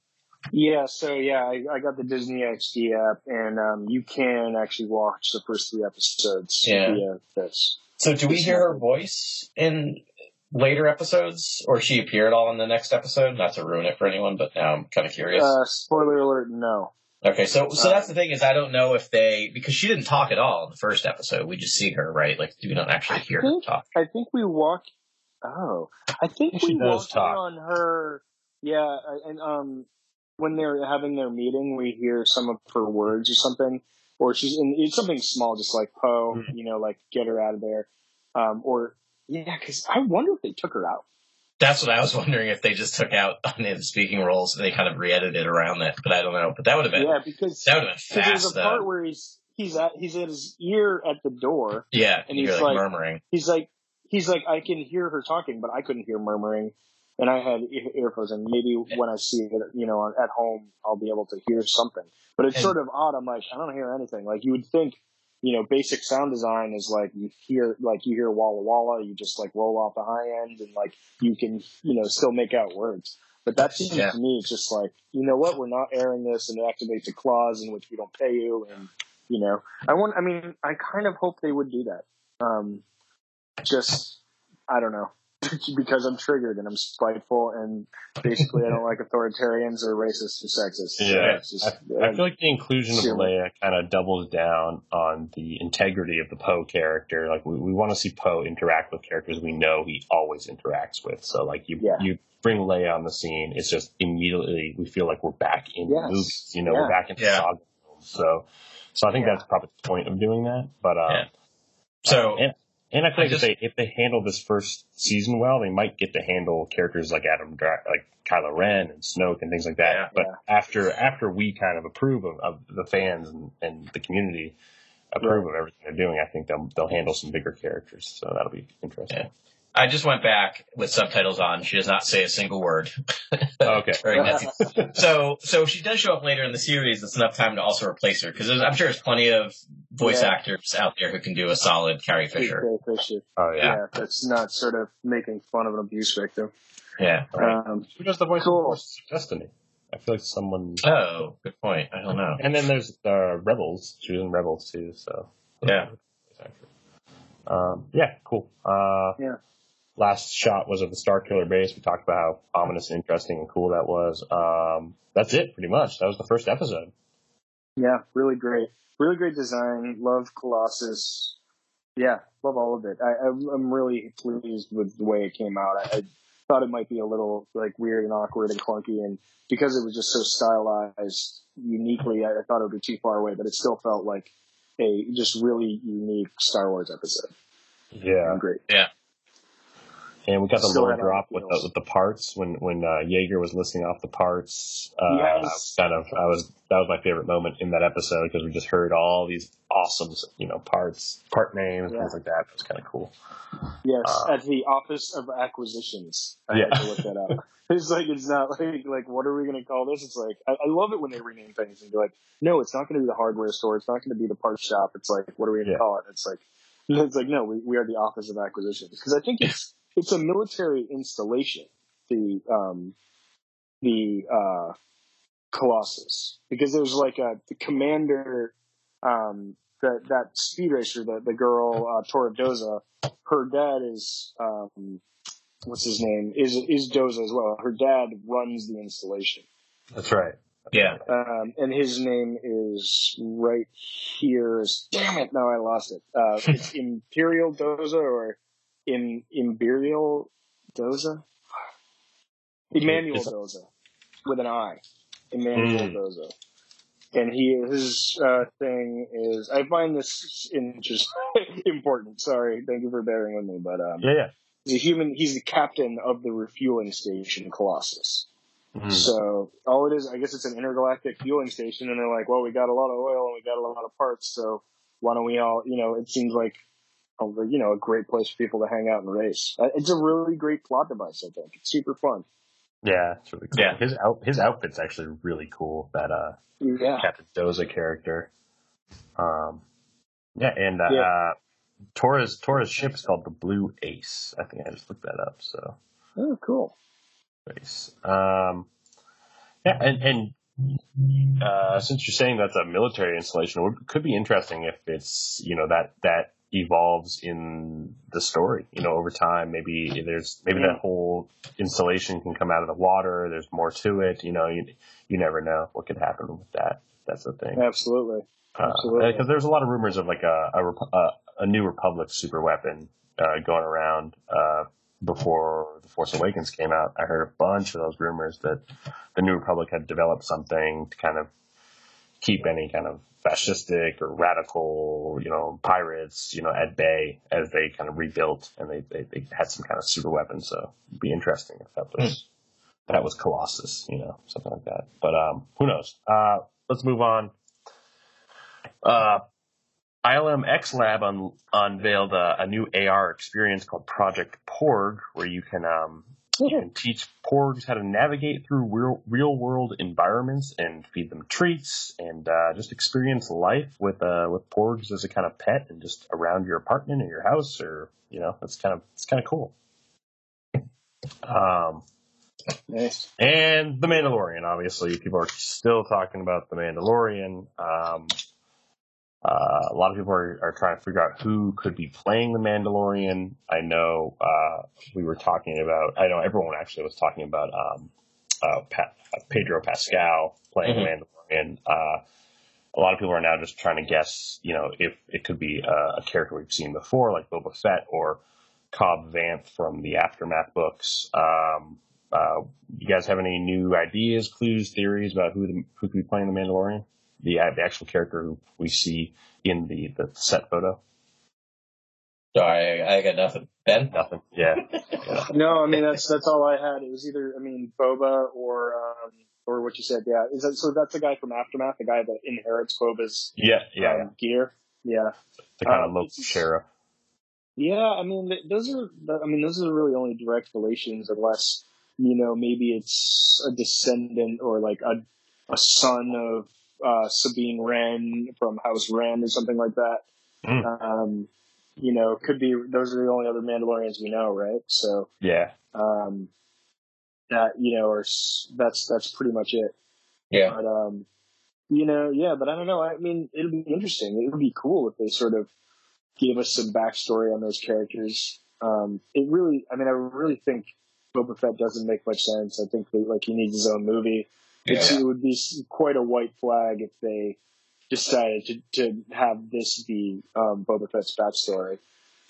A: Yeah, so yeah, I, I got the Disney XD app, and um, you can actually watch the first three episodes
C: Yeah.
A: via this.
C: So do we hear her voice in later episodes, or she appear at all in the next episode? Not to ruin it for anyone, but now I'm kind of curious.
A: Uh, spoiler alert: No.
C: okay, so so
A: uh,
C: that's the thing is I don't know if they because she didn't talk at all in the first episode. We just see her, right? Like we don't actually hear her talk.
A: I think we walk. Oh, I think
B: She
A: we
B: does
A: walked
B: talk.
A: on her. Yeah, and um, when they're having their meeting, we hear some of her words or something, or she's in it's something small, just like Poe,
B: Mhm.
A: you know, like get her out of there, um, or yeah, because I wonder if they took her out.
C: That's what I was wondering if they just took out on the speaking roles and they kind of re-edited around it, but I don't know. But that would have been
A: Yeah, because
C: that would have been
A: because there's
C: fast
A: a part where he's he's at he's at his ear at the door.
C: Yeah,
A: and he's
C: like,
A: like-
C: murmuring.
A: He's like he's like I can hear her talking, but I couldn't hear murmuring. And I had earphones, and maybe when I see it, you know, at home, I'll be able to hear something. But it's sort of odd. I'm like, I don't hear anything. Like you would think, you know, basic sound design is like you hear, like you hear Walla Walla, you just like roll off the high end, and like you can, you know, still make out words. But that seems
C: Yeah.
A: to me just like, you know what, we're not airing this, and it activates a clause in which we don't pay you, and you know, I want. I mean, I kind of hope they would do that. Um, just, I don't know, because I'm triggered and I'm spiteful, and basically I don't like authoritarians or racists or sexist. So
B: Yeah,
A: it's just,
B: I feel like the inclusion of
A: Sure.
B: Leia kind of doubles down on the integrity of the Poe character. Like we, we want to see Poe interact with characters we know he always interacts with. So like you
A: Yeah.
B: you bring Leia on the scene, it's just immediately we feel like we're back in
A: Yes.
B: the movies. You know,
A: Yeah.
B: we're back in
C: Yeah.
B: saga. So so I think
A: Yeah.
B: that's probably the point of doing that. But um,
C: Yeah. So
B: and, and I feel
C: I just-
B: if they if they handle this first season well, they might get to handle characters like Adam, like Kylo Ren and Snoke and things like that.
C: Yeah.
B: but
A: Yeah.
B: after after we kind of approve of, of the fans and, and the community approve of everything they're doing, I think they'll they'll handle some bigger characters. So that'll be interesting.
C: Yeah. I just went back with subtitles on. She does not say a single word.
B: Okay.
C: Very. So, so if she does show up later in the series, it's enough time to also replace her because I'm sure there's plenty of voice
A: Yeah.
C: actors out there who can do a solid Carrie Fisher.
A: Carrie Fisher.
B: Oh yeah.
A: Yeah, that's not sort of making fun of an abuse victim.
C: Yeah.
B: Right.
A: Um,
B: Who does the voice
A: Cool.
B: of Force of Destiny? I feel like someone.
C: Oh, good point. I don't know.
B: And then there's uh, Rebels. She was in Rebels too. So
C: Yeah.
B: Um, yeah, cool. Uh,
A: Yeah.
B: Last shot was of the Starkiller base. We talked about how ominous and interesting and cool that was. Um, that's it, pretty much. That was the first episode.
A: Yeah, really great. Really great design. Love Colossus. Yeah, love all of it. I, I'm I'm really pleased with the way it came out. I, I thought it might be a little like weird and awkward and clunky, and because it was just so stylized uniquely, I, I thought it would be too far away. But it still felt like a just really unique Star Wars episode.
B: Yeah.
A: And great.
B: And we got the lower drop with the, with the parts when when uh, Yeager was listing off the parts. Uh,
A: Yes.
B: Kind of, I was that was my favorite moment in that episode because we just heard all these awesome, you know, parts, part names,
A: Yeah.
B: things like that. It was kind of cool.
A: Yes,
B: Uh,
A: at the Office of Acquisitions. I
B: Yeah.
A: look that up. It's like it's not like like what are we going to call this? It's like I, I love it when they rename things and be like, no, it's not going to be the hardware store. It's not going to be the parts shop. It's like what are we going to
B: Yeah.
A: call it? It's like it's like, no, we, we are the Office of Acquisitions because I think it's it's a military installation. The um, the uh, Colossus because there's like a the commander um, that that speed racer the the girl uh, Torra Doza her dad is um, what's his name is is Doza as well her dad runs the installation
B: That's right.
C: Yeah.
A: um, and his name is right here damn it no I lost it uh, it's Imperial Doza or in Imperial Doza
B: Imanuel
A: Doza with an I Imanuel
B: Mm.
A: Doza and he his uh, thing is I find this interest important. Sorry, thank you for bearing with me, but um,
B: Yeah, yeah.
A: he's a human. He's the captain of the refueling station Colossus.
B: Mhm.
A: So all it is, I guess, it's an intergalactic fueling station, and they're like, well, we got a lot of oil and we got a lot of parts, so why don't we all? You know, it seems like. A, you know, a great place for people to hang out and race. Uh, It's a really great plot device. I think it's super fun.
B: Yeah, it's really cool.
C: Yeah.
B: His out his outfit's actually really cool. That uh
A: Yeah,
B: Captain Doza character. Um, yeah, and uh,
A: Yeah.
B: uh Torra's Torra's ship is called the Blue Ace. I think I just looked that up. So
A: oh, cool.
B: Ace. Um, yeah, and and uh, since you're saying that's a military installation, it would- could be interesting if it's you know that that evolves in the story. You know, over time, maybe there's maybe that whole installation can come out of the water. There's more to it. You know, you you never know what could happen with that. That's the thing.
A: Absolutely. Absolutely.
B: Because there's a lot of rumors of like a a, a, a new Republic super weapon uh, going around uh, before the Force Awakens came out. I heard a bunch of those rumors that the New Republic had developed something to kind of keep any kind of fascistic or radical, you know, pirates, you know, at bay as they kind of rebuilt and they, they, they had some kind of super weapon. So it'd be interesting if that was that was Colossus, you know, something like that. But um, who knows? Uh, let's move on. Uh, ILM X Lab un- unveiled a, a new AR experience called Project Porg, where you can um, can teach porgs how to navigate through real, real world environments and feed them treats and uh, just experience life with uh, with porgs as a kind of pet and just around your apartment or your house or you know it's kind of it's kind of cool. Um,
A: Nice.
B: and The Mandalorian, obviously, people are still talking about The Mandalorian. Um, uh, a lot of people are, are trying to figure out who could be playing The Mandalorian. I know uh, we were talking about, I know everyone actually was talking about um, uh, pa- Pedro Pascal playing
C: Mhm.
B: The Mandalorian. Uh, a lot of people are now just trying to guess, you know, if it could be a, a character we've seen before, like Boba Fett or Cobb Vanth from the Aftermath books. Um, uh, you guys have any new ideas, clues, theories about who the, who could be playing the Mandalorian? The, uh, the actual character who we see in the, the set photo?
C: Sorry, I, I got nothing. Ben?
B: Nothing. Yeah.
A: No, I mean that's that's all I had. It was either I mean Boba or um, or what you said. Yeah, is that so? That's the guy from Aftermath, the guy that inherits Boba's
B: Yeah. Yeah.
A: um, gear. Yeah,
B: the kind of
A: um,
B: local
A: it's-
B: sheriff.
A: yeah. I mean those are I mean those are really only direct relations, unless you know maybe it's a descendant or like a a son of uh, Sabine Wren from House Wren or something like that.
B: Mm.
A: Um, you know, could be those are the only other Mandalorians we know, right? So.
B: Yeah.
A: um, that you know, or that's that's pretty much it.
C: Yeah.
A: But um, you know, yeah, but I don't know. I mean, it'll be interesting. It would be cool if they sort of gave us some backstory on those characters. Um, it really, I mean, I really think Boba Fett doesn't make much sense. I think that, like he needs his own movie. It's,
C: Yeah.
A: It would be quite a white flag if they decided to, to have this be um, Boba Fett's backstory.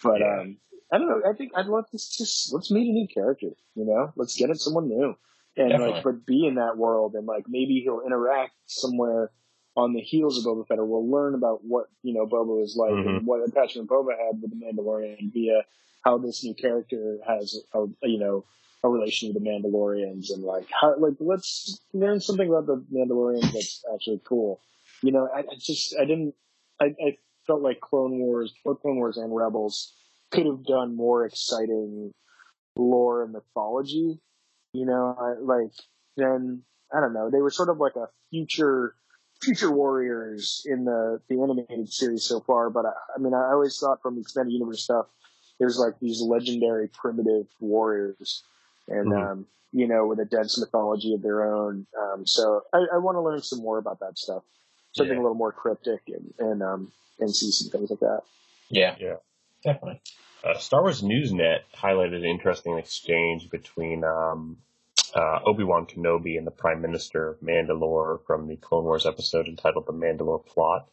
A: But
B: Yeah.
A: um, I don't know. I think I'd love to just let's meet a new character. You know, let's get it someone new, and
C: Definitely.
A: like, but be in that world, and like maybe he'll interact somewhere on the heels of Boba Fett, or we'll learn about what you know Boba is like and what attachment Boba had with the Mandalorian via how this new character has a you know a relation with the Mandalorians and like how like let's learn something about the Mandalorians that's actually cool. You know, I, I just I didn't I, I felt like Clone Wars, both Clone Wars and Rebels could have done more exciting lore and mythology. You know, I, like then I don't know. They were sort of like a future future warriors in the the animated series so far, but I, I mean, I always thought from the extended universe stuff, there's like these legendary primitive warriors, and
B: Mhm.
A: um, you know, with a dense mythology of their own. Um, so I, I want to learn some more about that stuff, something
B: Yeah.
A: a little more cryptic, and and um, and see some things like that.
C: Yeah.
B: Yeah.
C: Definitely.
B: Uh, Star Wars Newsnet highlighted an interesting exchange between um, uh, Obi Wan Kenobi and the Prime Minister of Mandalore from the Clone Wars episode entitled "The Mandalore Plot."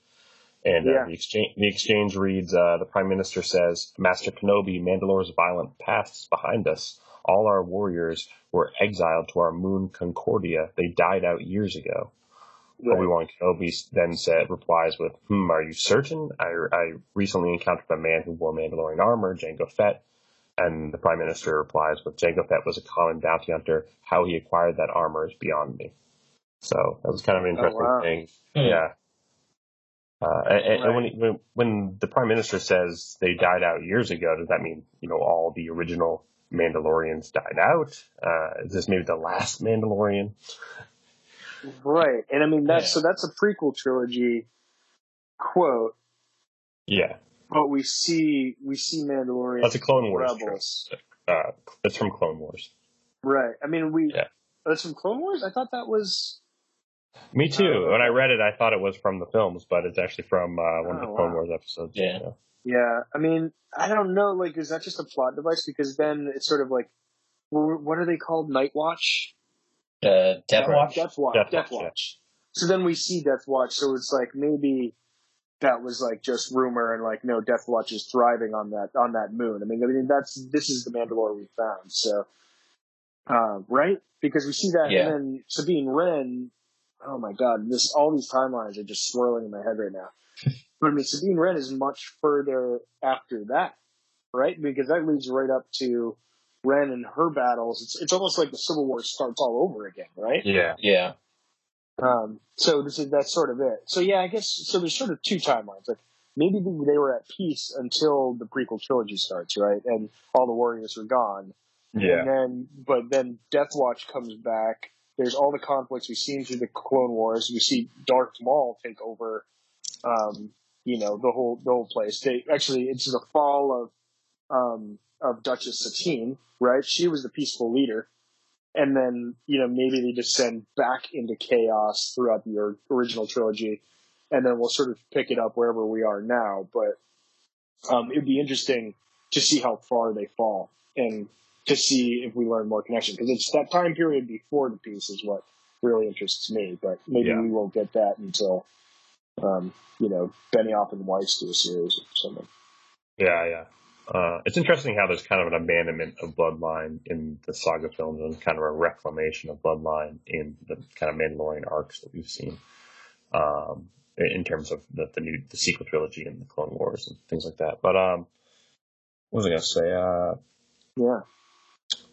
B: And uh,
A: Yeah.
B: the exchange the exchange reads: uh, The Prime Minister says, "Master Kenobi, Mandalore's violent past is behind us. All our warriors were exiled to our moon Concordia. They died out years ago." Obi Wan Kenobi then said, replies with, "Hmm, are you certain? I, I recently encountered a man who wore Mandalorian armor, Jango Fett." And the Prime Minister replies with, "Jango Fett was a common bounty hunter. How he acquired that armor is beyond me." So that was kind of an interesting
A: wow.
B: thing.
C: Hmm.
B: Yeah. Uh, and, and when, when when the Prime Minister says they died out years ago, does that mean you know all the original Mandalorians died out? Uh, is this maybe the last Mandalorian?
A: Right, and I mean that's
C: Yeah.
A: so that's a prequel trilogy quote,
B: Yeah,
A: but we see we see Mandalorian
B: that's a Clone Wars. trope.
A: rebels.
B: Uh, it's from Clone Wars.
A: Right. I mean we.
B: Yeah.
A: That's from Clone Wars. I thought that was.
B: Me too.
A: Oh,
B: when I read it, I thought it was from the films, but it's actually from uh, one of the
A: Oh,
B: Clone
A: wow.
B: Wars episodes.
C: Yeah.
A: Yeah. I mean, I don't know. Like, is that just a plot device? Because then it's sort of like, what are they called? Night Watch.
C: Uh, Death Watch.
A: Death Watch.
B: Death
A: Death
B: Watch,
A: Watch. So then we see Death Watch. So it's like maybe that was like just rumor and like no, Death Watch is thriving on that on that moon. I mean, I mean that's this is the Mandalore we found. So, um, right? Because we see that,
C: Yeah.
A: and then Sabine Wren. Oh my God! This all these timelines are just swirling in my head right now. But I mean, Sabine Wren is much further after that, right? Because that leads right up to Ren and her battles. It's it's almost like the Civil War starts all over again, right?
B: Yeah.
C: Yeah.
A: Um, so this is that's sort of it. So yeah, I guess so. There's sort of two timelines. Like maybe they were at peace until the prequel trilogy starts, right? And all the warriors are gone.
B: Yeah.
A: And then, but then Death Watch comes back. There's all the conflicts we've seen through the Clone Wars. We see Darth Maul take over. Um, you know the whole the whole place. They actually it's the fall of um, of Duchess Satine, right? She was the peaceful leader and then you know maybe they descend back into chaos throughout the original trilogy, and then we'll sort of pick it up wherever we are now. But um, it'd be interesting to see how far they fall and to see if we learn more connection because it's that time period before the piece is what really interests me. But maybe
B: Yeah.
A: we won't get that until um, you know Benioff and Weiss do a series or something.
B: Yeah, yeah. Uh, it's interesting how there's kind of an abandonment of Bloodline in the saga films and kind of a reclamation of Bloodline in the kind of Mandalorian arcs that we've seen. Um, in terms of the, the new the sequel trilogy and the Clone Wars and things like that. But um, what was I gonna say? Uh,
A: Yeah.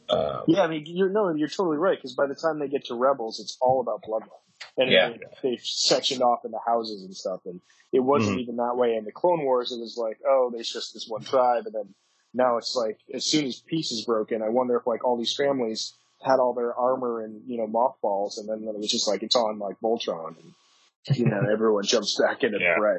B: uh,
A: Yeah, I mean, you're no, you're totally right. Because by the time they get to Rebels, it's all about bloodline, and
C: Yeah.
A: they, they've sectioned off into houses and stuff. And it wasn't
B: Mhm.
A: even that way in the Clone Wars. It was like, oh, there's just this one tribe, and then now it's like, as soon as peace is broken, I wonder if like all these families had all their armor and you know mothballs, and then it was just like it's on like Voltron, and you know everyone jumps back into
B: Yeah.
A: the fray.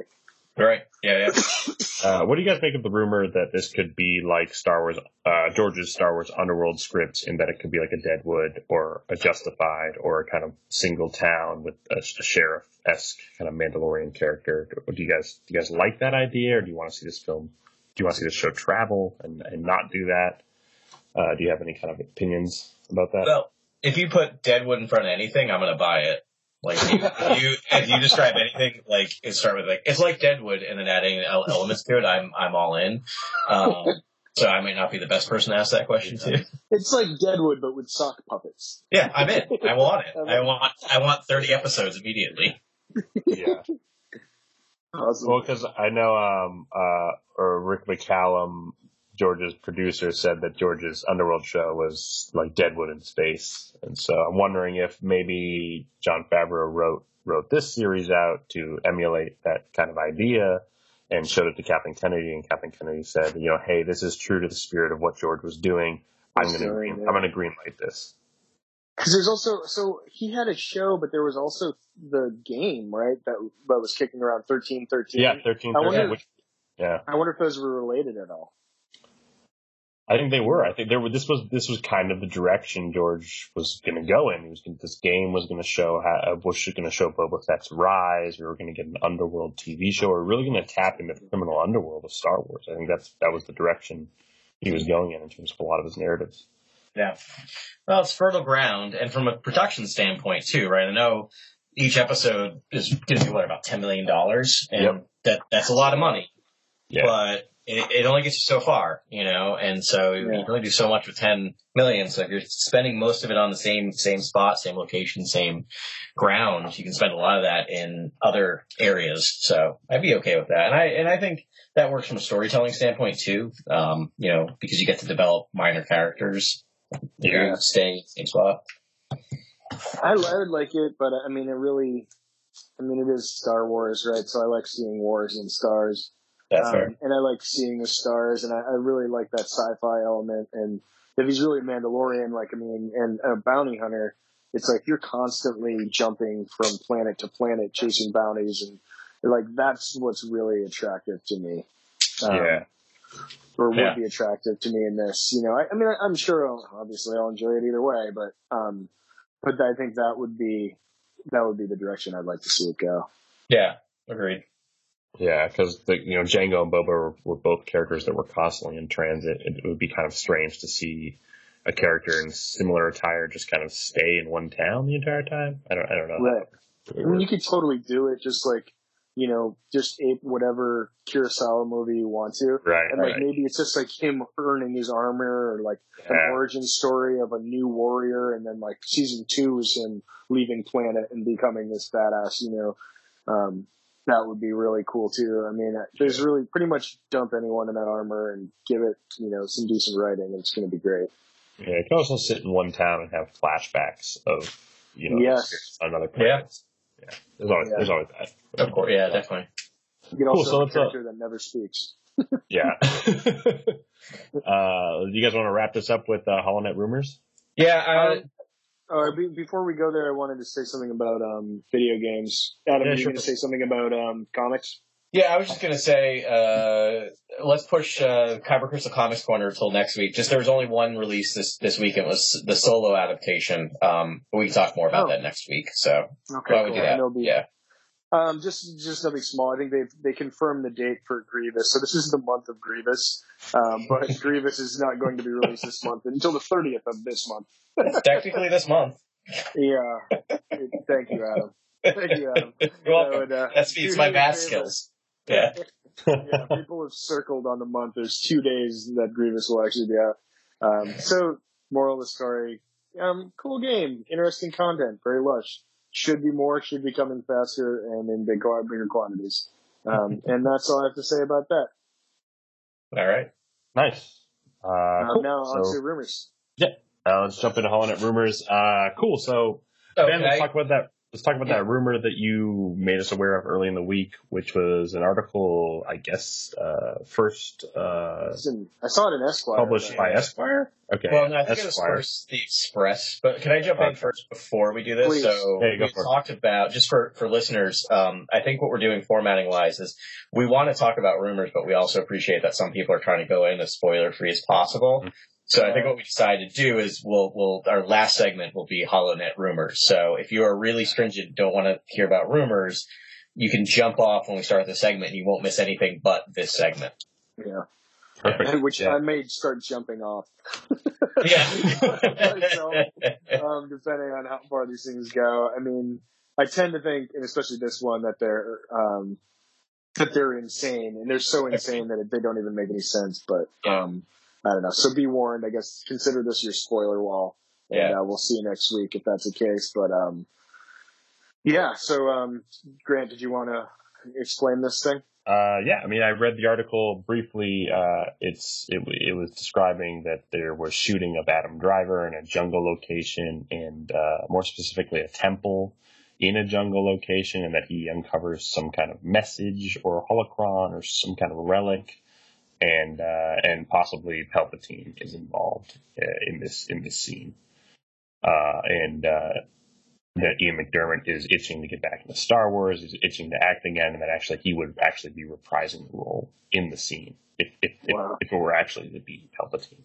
C: Right. Yeah. Yeah.
B: Uh, what do you guys make of the rumor that this could be like Star Wars, uh, George's Star Wars Underworld scripts, in that it could be like a Deadwood or a Justified or a kind of single town with a, a sheriff esque kind of Mandalorian character? Do, do you guys do you guys like that idea, or do you want to see this film? Do you want to see this show travel and, and not do that? Uh, do you have any kind of opinions about that?
C: Well, if you put Deadwood in front of anything, I'm gonna buy it. Like if you, if you if you describe anything like it start with like it's like Deadwood and then adding elements to it, I'm I'm all in. Um, so I might not be the best person to ask that question to.
A: It's like Deadwood, but with sock puppets.
C: Yeah, I'm in. I want it. I want I want 30 episodes immediately.
B: yeah.
A: Awesome.
B: Well, because I know um, uh, or Rick McCallum, George's producer, said that George's Underworld show was like Deadwood in space, and so I'm wondering if maybe Jon Favreau wrote wrote this series out to emulate that kind of idea, and showed it to Kathleen Kennedy, and Kathleen Kennedy said, you know, hey, this is true to the spirit of what George was doing. I'm going to green. I'm going to greenlight this.
A: Because there's also so he had a show, but there was also the game, right? That that was kicking around thirteen thirteen.
B: Yeah, thirteen
A: I wonder-
B: thirteen. Yeah,
A: I wonder if those were related at all.
B: I think they were. I think there were. This was this was kind of the direction George was going to go in. He was gonna, this game was going to show how Bush was going to show Boba Fett's rise. We were going to get an underworld TV show. We are really going to tap into the criminal underworld of Star Wars. I think that's that was the direction he was going in in terms of a lot of his narratives.
C: Yeah. Well, it's fertile ground, and from a production standpoint too, right? I know each episode is going to be what about ten million dollars, and
B: Yep.
C: that that's a lot of money.
B: Yeah.
C: But it, it only gets you so far, you know, and so you can only do so much with ten million. So if you're spending most of it on the same same spot, same location, same ground, you can spend a lot of that in other areas. So I'd be okay with that, and I and I think that works from a storytelling standpoint too. Um, you know, because you get to develop minor characters.
A: Yeah.
C: stay in the same spot.
A: I, I would like it, but I mean, it really, I mean, it is Star Wars, right? So I like seeing wars and stars.
C: That's
A: Um,
C: fair.
A: And I like seeing the stars, and I, I really like that sci-fi element. And if he's really a Mandalorian, like I mean, and a bounty hunter, it's like you're constantly jumping from planet to planet, chasing bounties, and like that's what's really attractive to me. Um,
B: yeah.
A: or would
C: Yeah.
A: be attractive to me in this. You know, I, I mean, I, I'm sure, I'll, obviously, I'll enjoy it either way, but um, but I think that would be that would be the direction I'd like to see it go.
C: Yeah, agreed.
B: Yeah, because the you know Jango and Boba were, were both characters that were constantly in transit. It, would be kind of strange to see a character in similar attire just kind of stay in one town the entire time. I don't I don't know.
A: Right. I mean, you could totally do it, just like you know, just ape whatever Kurosawa movie you want to.
B: Right,
A: And like
B: right.
A: maybe it's just like him earning his armor or like an origin story of a new warrior and then like season two is him leaving planet and becoming this badass, you know. Um that would be really cool too. I mean, there's really pretty much dump anyone in that armor and give it, you know, some decent writing. and It's going to be great.
B: Yeah, you can also sit in one town and have flashbacks of you know
A: Yes.
B: experience on another
C: Yeah.
B: planet. Yeah, there's always
A: Yeah.
B: there's always that.
C: Of course, yeah, definitely.
A: You can
B: Cool,
A: also
B: so
A: have a
B: let's, uh,
A: character that never speaks.
B: Yeah. uh, do you guys want to wrap this up with uh, HoloNet rumors?
C: Yeah, uh,
A: Um, be, before we go there, I wanted to say something about um, video games. Adam,
B: Yeah,
A: you
B: sure.
A: going to say something about um, comics?
C: yeah. I was just gonna say, uh, let's push uh, Kyber Crystal Comics Corner until next week. Just there was only one release this this week. It was the solo adaptation. Um, but we can talk more about
A: Oh.
C: that next week. So
A: Okay,
C: why don't we do that?
A: Be-
C: Yeah.
A: Um, just just something small. I think they they confirmed the date for Grievous. So this is the month of Grievous, um, but Grievous is not going to be released this month until the 30th of this month.
C: Technically, this month.
A: Yeah. Thank you, Adam. Thank you, Adam.
C: You're welcome.
A: would, uh,
C: That speaks my math skills. Yeah.
A: yeah, people have circled on the month. There's two days that Grievous will actually be out. Um, so, moral of the story: um, cool game, interesting content, very lush. Should be more, should be coming faster and in big, bigger quantities. Um, and that's all I have to say about that.
C: All right.
B: Nice. Uh,
A: Um,
B: cool.
A: now on
B: So,
A: to rumors.
B: Uh, let's jump into HoloNet rumors. Uh, cool. So
C: Oh,
B: Ben, let's talk about that. Let's talk about that rumor that you made us aware of early in the week, which was an article, I guess, uh, first uh,
A: Listen, I saw it in Esquire.
B: published by Esquire. Okay,
C: Well, no, I think it was
B: Esquire.
C: first the Express. But can I jump in first before we do this?
A: Please.
C: So
B: Yeah, go
C: we
B: for it.
C: talked about just for for listeners. Um, I think what we're doing formatting wise is we want to talk about rumors, but we also appreciate that some people are trying to go in as spoiler free as possible.
B: Mhm.
C: So I think what we decided to do is we'll we'll our last segment will be HoloNet rumors. So if you are really stringent, don't want to hear about rumors, you can jump off when we start the segment. and You won't miss anything but this segment.
A: Yeah.
B: Perfect.
A: Which
B: Yeah.
A: I may start jumping off.
C: Yeah.
A: So, um, depending on how far these things go. I mean, I tend to think, and especially this one, that they're um, that they're insane, and they're so insane that they don't even make any sense. But um, I don't know. So be warned. I guess consider this your spoiler wall, and
C: Yeah.
A: uh, we'll see you next week if that's the case. But um, yeah. So um, Grant, did you want to explain this thing?
B: Uh, yeah, I mean, I read the article briefly. Uh, it's it, it was describing that there was shooting of Adam Driver in a jungle location, and uh, more specifically, a temple in a jungle location, and that he uncovers some kind of message or holocron or some kind of relic, and uh, and possibly Palpatine is involved uh, in this in this scene. uh, and uh, that Ian McDiarmid is itching to get back into Star Wars, is itching to act again, and that actually he would actually be reprising the role in the scene if if,
A: Wow.
B: if, if it were actually to be Palpatine.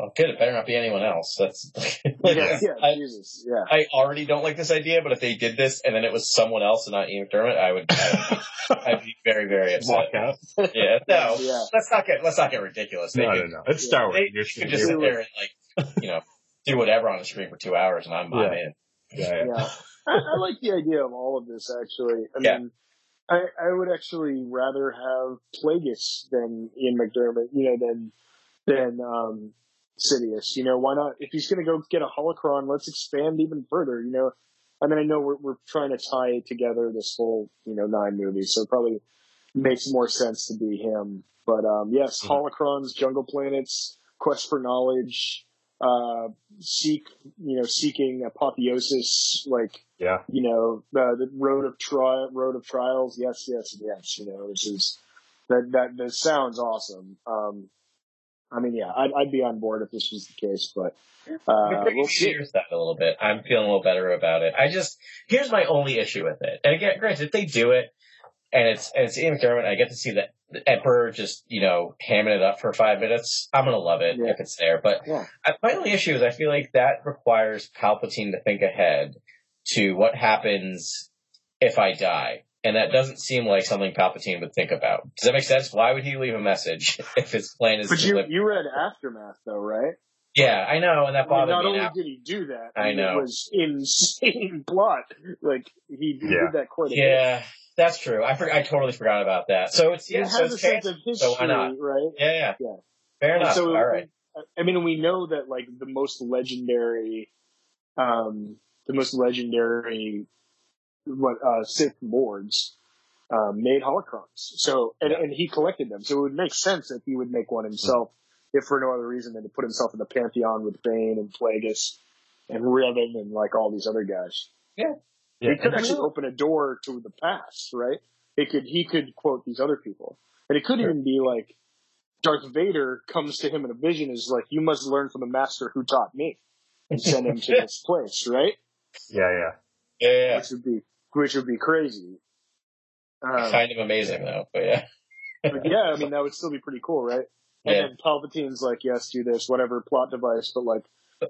C: Well, good. It better not be anyone else. That's
A: yeah, yeah,
C: I,
A: Jesus, yeah.
C: I already don't like this idea, but if they did this and then it was someone else and not Ian McDiarmid, I would, I would I'd be very, very upset.
B: Walk out.
C: Yeah, no,
A: Yeah.
C: let's not get let's not get ridiculous. They
B: No,
C: could,
B: no, no. It's Star Wars.
C: They,
B: You're
C: could just sit there and like, you know, do whatever on the screen for two hours, and I'm, I'm
B: Yeah.
C: in.
B: yeah, yeah.
A: yeah. I, I like the idea of all of this actually. I
C: Yeah.
A: mean, I, I would actually rather have Plagueis than Ian McDiarmid, you know, than than um, Sidious. You know, why not? If he's going to go get a holocron, let's expand even further. You know, I mean, I know we're we're trying to tie together this whole you know nine movies, so it probably makes more sense to be him. But um, yes,
B: Mhm.
A: holocrons, jungle planets, quest for knowledge, uh, seek you know seeking apotheosis, like
B: Yeah.
A: you know, the, the road of trial, road of trials. Yes, yes, yes. You know, which is that that that sounds awesome. Um, I mean, yeah, I'd, I'd be on board if this was the case, but uh, we'll see.
C: stuff a little bit. I'm feeling a little better about it. I just here's my only issue with it. And again, granted, if they do it and it's and it's Ian McDiarmid, I get to see the, the Emperor just you know hamming it up for five minutes. I'm gonna love it
A: Yeah.
C: if it's there. But
A: Yeah.
C: I, my only issue is I feel like that requires Palpatine to think ahead to what happens if I die. And that doesn't seem like something Palpatine would think about. Does that make sense? Why would he leave a message if his plan is
A: But
C: to
A: you
C: live?
A: you read aftermath though, right?
C: Yeah, I know, and that
A: I mean,
C: bothered
A: not
C: me.
A: Not only
C: Now.
A: did he do that,
C: I
A: mean,
C: know.
A: it was insane plot. Like he, he
B: Yeah.
A: did that quite a bit.
C: Yeah, that's true. I for, I totally forgot about that. So it's yeah,
A: it
C: so
A: has a
C: it's
A: sense of history,
C: so why not?
A: right?
C: Yeah, yeah,
A: Yeah.
C: Fair
A: And
C: enough.
A: so,
C: All right.
A: I mean, we know that like the most legendary, um, the most legendary, what uh, Sith lords um, made holocrons. So, and,
B: Yeah.
A: and he collected them. So it would make sense that he would make one himself, if for no other reason than to put himself in the pantheon with Bane and Plagueis and Revan and like all these other guys.
B: Yeah.
A: he could
B: and-
A: actually open a door to the past, right? It could he could quote these other people, and it could
B: Sure.
A: even be like Darth Vader comes to him in a vision is like, "You must learn from the master who taught me," and send him to this place, right?
B: Yeah, yeah.
C: Yeah, yeah.
A: Which would be which would be crazy. Um,
C: kind of amazing though, but yeah.
A: but yeah, I mean that would still be pretty cool, right? And
C: Yeah.
A: then Palpatine's like, "Yes, do this, whatever plot device," but like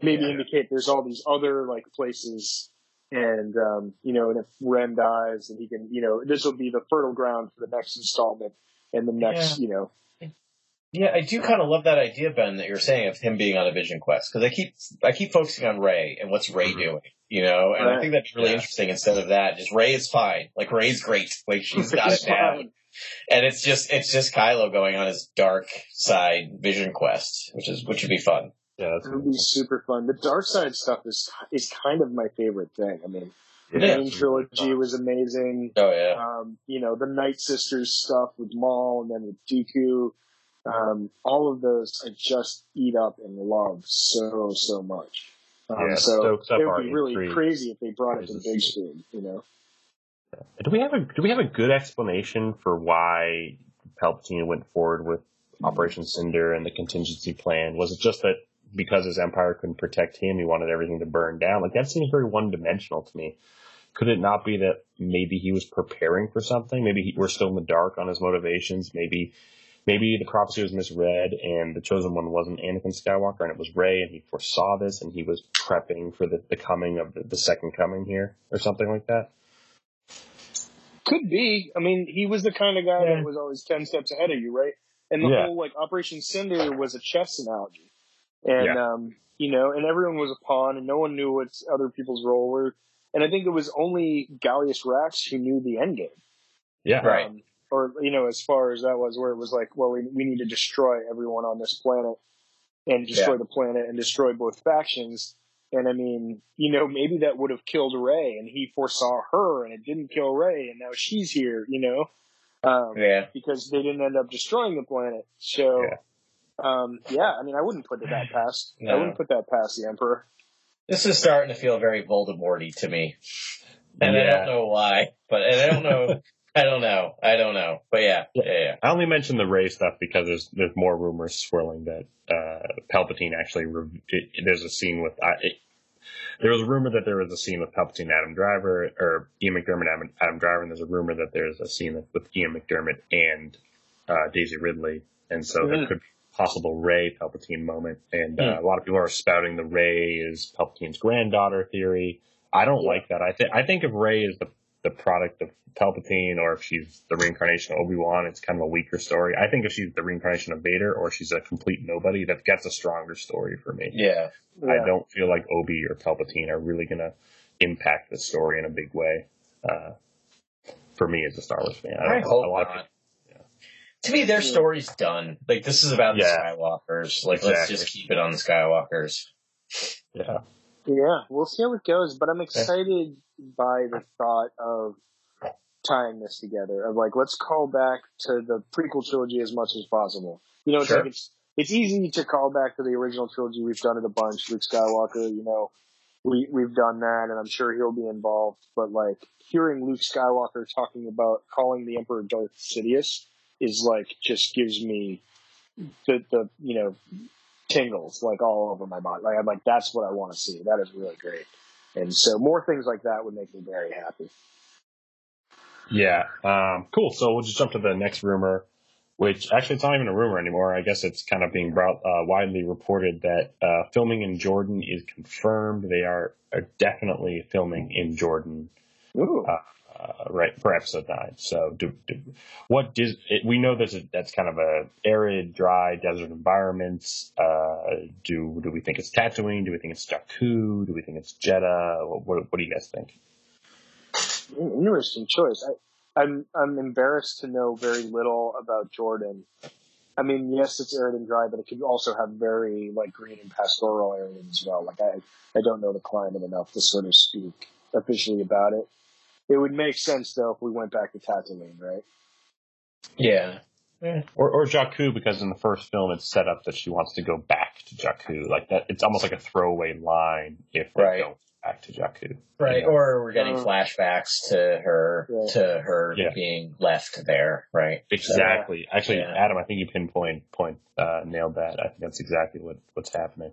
A: maybe
C: Yeah.
A: indicate there's all these other like places and um you know and if ren dies and he can you know this will be the fertile ground for the next installment and the next you know
C: Yeah, I do kind of love that idea, Ben, that you're saying of him being on a vision quest because I keep I keep focusing on Rey and what's Rey
B: Mhm.
C: doing, you know, and I think that'd be really
B: Yeah.
C: interesting. Instead of that, just Rey is fine, like Rey's great, like she's got it down, and it's just it's just Kylo going on his dark side vision quest, which is which would be fun.
B: Yeah, that's
A: it would be super fun the dark side stuff is is kind of my favorite thing i mean the
B: Yeah.
A: main trilogy was amazing
C: Oh yeah,
A: um you know the night sisters stuff with maul and then with dooku um all of those i just eat up and love so so much um,
B: Yeah,
A: so it would be really
B: intrigue.
A: crazy if they brought it to the big screen you know
B: Do we have a do we have a good explanation for why Palpatine went forward with Operation Cinder and the contingency plan? Was it just that because his empire couldn't protect him, he wanted everything to burn down? Like that seems very one dimensional to me. Could it not be that maybe he was preparing for something? Maybe he, we're still in the dark on his motivations. Maybe maybe the prophecy was misread and the chosen one wasn't Anakin Skywalker and it was Rey and he foresaw this and he was prepping for the, the coming of the, the second coming here or something like that.
A: Could be. I mean, he was the kind of guy
B: Yeah.
A: that was always ten steps ahead of you, right? And the
B: Yeah.
A: whole like Operation Cinder was a chess analogy, and
B: Yeah.
A: um, you know, and everyone was a pawn, and no one knew what other people's role were. And I think it was only Gallius Rax who knew the end game,
B: Yeah.
C: Right.
A: Or you know, as far as that was, where it was like, well, we we need to destroy everyone on this planet, and destroy
C: Yeah.
A: the planet, and destroy both factions. And I mean, you know, maybe that would have killed Rey, and he foresaw her, and it didn't kill Rey, and now she's here, you know, um,
C: yeah.
A: because they didn't end up destroying the planet. So,
B: Yeah.
A: um, yeah, I mean, I wouldn't put that past. I wouldn't put that past the Emperor.
C: This is starting to feel very Voldemorty to me, and I don't know why, but and I don't know. I don't know. I don't know. But yeah, yeah, yeah.
B: I only mentioned the Rey stuff because there's there's more rumors swirling that uh, Palpatine actually re- it, there's a scene with I, it, there was a rumor that there was a scene with Palpatine Adam Driver, or Ian and Adam, Adam Driver, and there's a rumor that there's a scene with Ian McDiarmid and uh, Daisy Ridley, and so there
A: Mm.
B: could be a possible Rey Palpatine moment. And uh,
A: Mm.
B: a lot of people are spouting the Rey is Palpatine's granddaughter theory. I don't like that. I think I think if Rey is the the product of Palpatine, or if she's the reincarnation of Obi Wan, it's kind of a weaker story. I think if she's the reincarnation of Vader, or she's a complete nobody, that gets a stronger story for me.
C: Yeah.
A: Yeah.
B: I don't feel like Obi or Palpatine are really going to impact the story in a big way. Uh, for me as a Star Wars fan,
C: I
B: don't-
C: hope
B: a lot of
C: not. To me, their story's done. Like this is about
B: Yeah.
C: the Skywalkers. Like let's just keep it on the Skywalkers.
B: yeah,
A: Yeah, we'll see how it goes, but I'm excited by the thought of tying this together. Of like, let's call back to the prequel trilogy as much as possible. You know, it's
C: Sure.
A: like it's it's easy to call back to the original trilogy. We've done it a bunch. Luke Skywalker, you know, we we've done that, and I'm sure he'll be involved. But like hearing Luke Skywalker talking about calling the Emperor Darth Sidious is like just gives me the the you know tingles like all over my body. Like I'm like, that's what I want to see. That is really great. And so more things like that would make me very happy.
B: yeah, um, cool. So we'll just jump to the next rumor, which actually it's not even a rumor anymore. I guess it's kind of being brought, uh, widely reported that uh, filming in Jordan is confirmed. They are, are definitely filming in Jordan.
A: Ooh.
B: Uh, uh, right for episode nine. So, do, do what does it, we know a that's kind of a arid, dry desert environment. Uh, do do we think it's Tatooine? Do we think it's Jakku? Do we think it's Jedha? What what, what do you guys think?
A: Interesting choice. I, I'm I'm embarrassed to know very little about Jordan. I mean, yes, it's arid and dry, but it could also have very like green and pastoral areas as well. Like I, I don't know the climate enough to sort of speak officially about it. It would make sense though if we went back to Tatooine, right?
C: Yeah.
B: Or or Jakku because in the first film it's set up that she wants to go back to Jakku. Like that, it's almost like a throwaway line if they
C: Right.
B: go back to Jakku.
C: Right.
B: You know?
C: Or we're getting
A: Uh,
C: flashbacks to her
A: Yeah.
C: to her
B: Yeah.
C: being left there. Right.
B: Exactly. Actually,
C: Yeah.
B: Adam, I think you pinpoint point uh, nailed that. I think that's exactly what what's happening.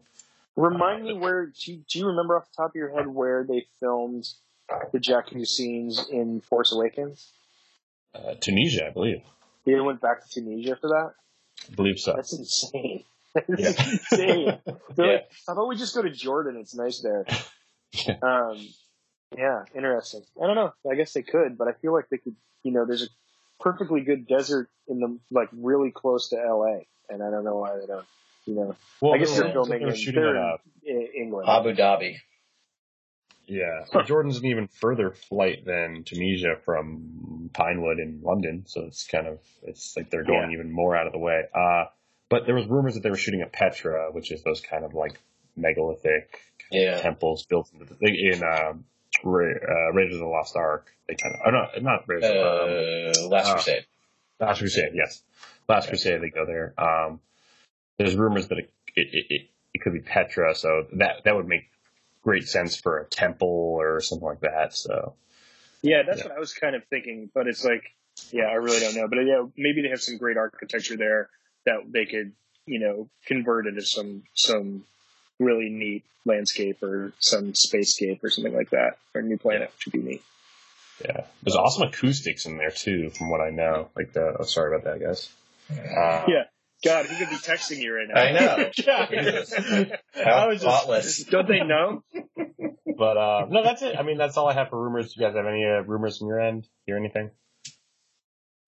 A: Remind
B: Uh,
A: me where do you, do you remember off the top of your head where they filmed the Jack Jakku scenes in Force Awakens?
B: Uh, Tunisia, I believe.
A: They went back to Tunisia for that.
B: I believe so.
A: That's insane. That's
B: Yeah.
A: insane.
C: Yeah.
A: like, how about we just go to Jordan? It's nice there.
B: Yeah.
A: Um, yeah, interesting. I don't know. I guess they could, but I feel like they could. You know, there's a perfectly good desert in the like really close to L.A. And I don't know why they don't. You know,
B: Well,
A: I guess
B: they
A: they're filming
B: they were
A: in, they're
B: at, uh,
A: in England.
C: Abu Dhabi.
B: Yeah, so Jordan's an even further flight than Tunisia from Pinewood in London, so it's kind of it's like they're going even more out of the way. Uh, but there was rumors that they were shooting at Petra, which is those kind of like megalithic
C: Yeah.
B: temples built into the, in um, uh, Raiders of the Lost Ark. They kind of, oh no, not Raiders. of um,
C: Uh, Last
B: uh,
C: Crusade.
B: Last Crusade, yes. Last
C: Yeah.
B: Crusade, they go there. Um, there's rumors that it, it, it, it, it could be Petra, so that that would make great sense for a temple or something like that. So
A: Yeah, that's
B: Yeah.
A: what I was kind of thinking, but it's like, yeah, I really don't know. But yeah, maybe they have some great architecture there that they could, you know, convert into some some really neat landscape or some spacescape or something like that, or a new planet, which would be neat.
B: yeah, there's awesome acoustics in there too, from what I know. Like the, oh, sorry about that, guys. Uh,
A: Yeah. God, he could be texting you right now.
C: I know.
A: God.
C: How
A: I was
C: thoughtless.
A: just, don't they know?
B: But uh, no, that's it. I mean, that's all I have for rumors. Do you guys have any uh, rumors from your end? Hear anything?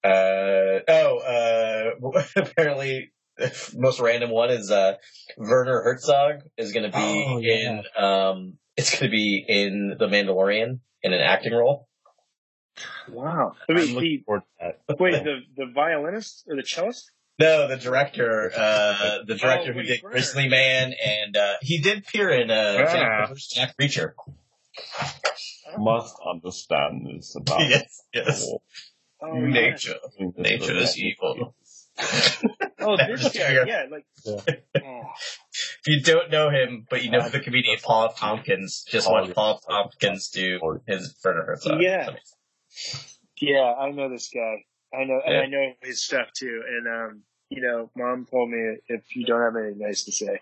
C: Uh, oh, uh, apparently, most random one is uh, Werner Herzog is going to be
B: Oh, yeah.
C: in. Um, it's going to be in The Mandalorian in an acting role.
A: Wow. I
B: I'm
A: mean,
B: looking
A: he,
B: forward to that.
A: wait, the the violinist or the cellist?
C: No, the director, uh, the director
A: Oh,
C: who did
A: Werner.
C: Grizzly Man, and uh, he did appear in uh,
B: Ah.
C: Jack Reacher.
B: Must understand this about
C: yes, yes.
A: Oh,
C: Nature, nature is evil.
A: Oh, this guy. Yeah, like.
B: Yeah.
A: Oh.
C: If you don't know him, but you know the comedian Paul Tompkins, just
B: Oh,
C: watch
B: yeah.
C: Paul Tompkins do his Werner Herzog.
A: Yeah. Yeah, I know this guy. I know, and
C: Yeah.
A: I know his stuff too. And um, you know, mom told me if you don't have anything nice to say,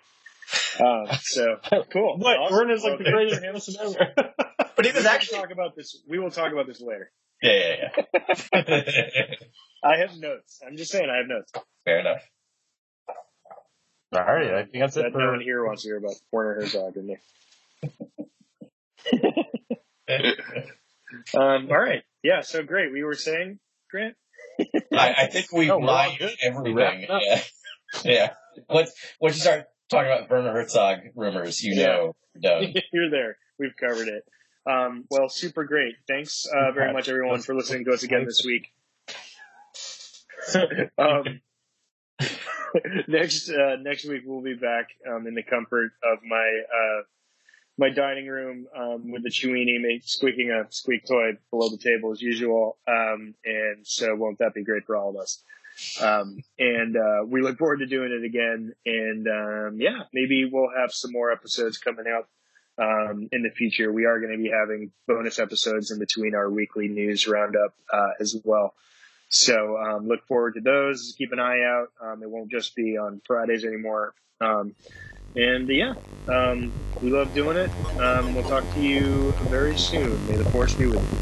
A: Um, so cool.
B: What?
A: Awesome.
B: Vern is like the
A: Okay.
B: greatest Hamilton ever.
C: But he was
A: We
C: actually.
A: talk about this. We will talk about this later.
C: Yeah, yeah, yeah.
A: I have notes. I'm just saying, I have notes.
C: Fair enough.
B: All right, I think that's it
A: That no one here wants to hear about Werner Herzog and me. Um, all right. Yeah. So great. We were saying, Grant.
C: I, I think we
B: No,
C: mined everything. Yeah. yeah. Once, once you start talking about Werner Herzog rumors, you know. You're
A: there. We've covered it. Um, well, super great. Thanks uh, very much, everyone, for listening to us again this week. um, next uh, next week we'll be back um, in the comfort of my uh, my dining room um, with the Chewini mate squeaking a squeak toy below the table as usual. Um, and so won't that be great for all of us? Um, and uh, we look forward to doing it again. And um, yeah, maybe we'll have some more episodes coming out um, in the future. We are going to be having bonus episodes in between our weekly news roundup uh, as well. So um, look forward to those. Keep an eye out. Um, it won't just be on Fridays anymore. Um, and uh, yeah, um, we love doing it. Um, we'll talk to you very soon. May the force be with you.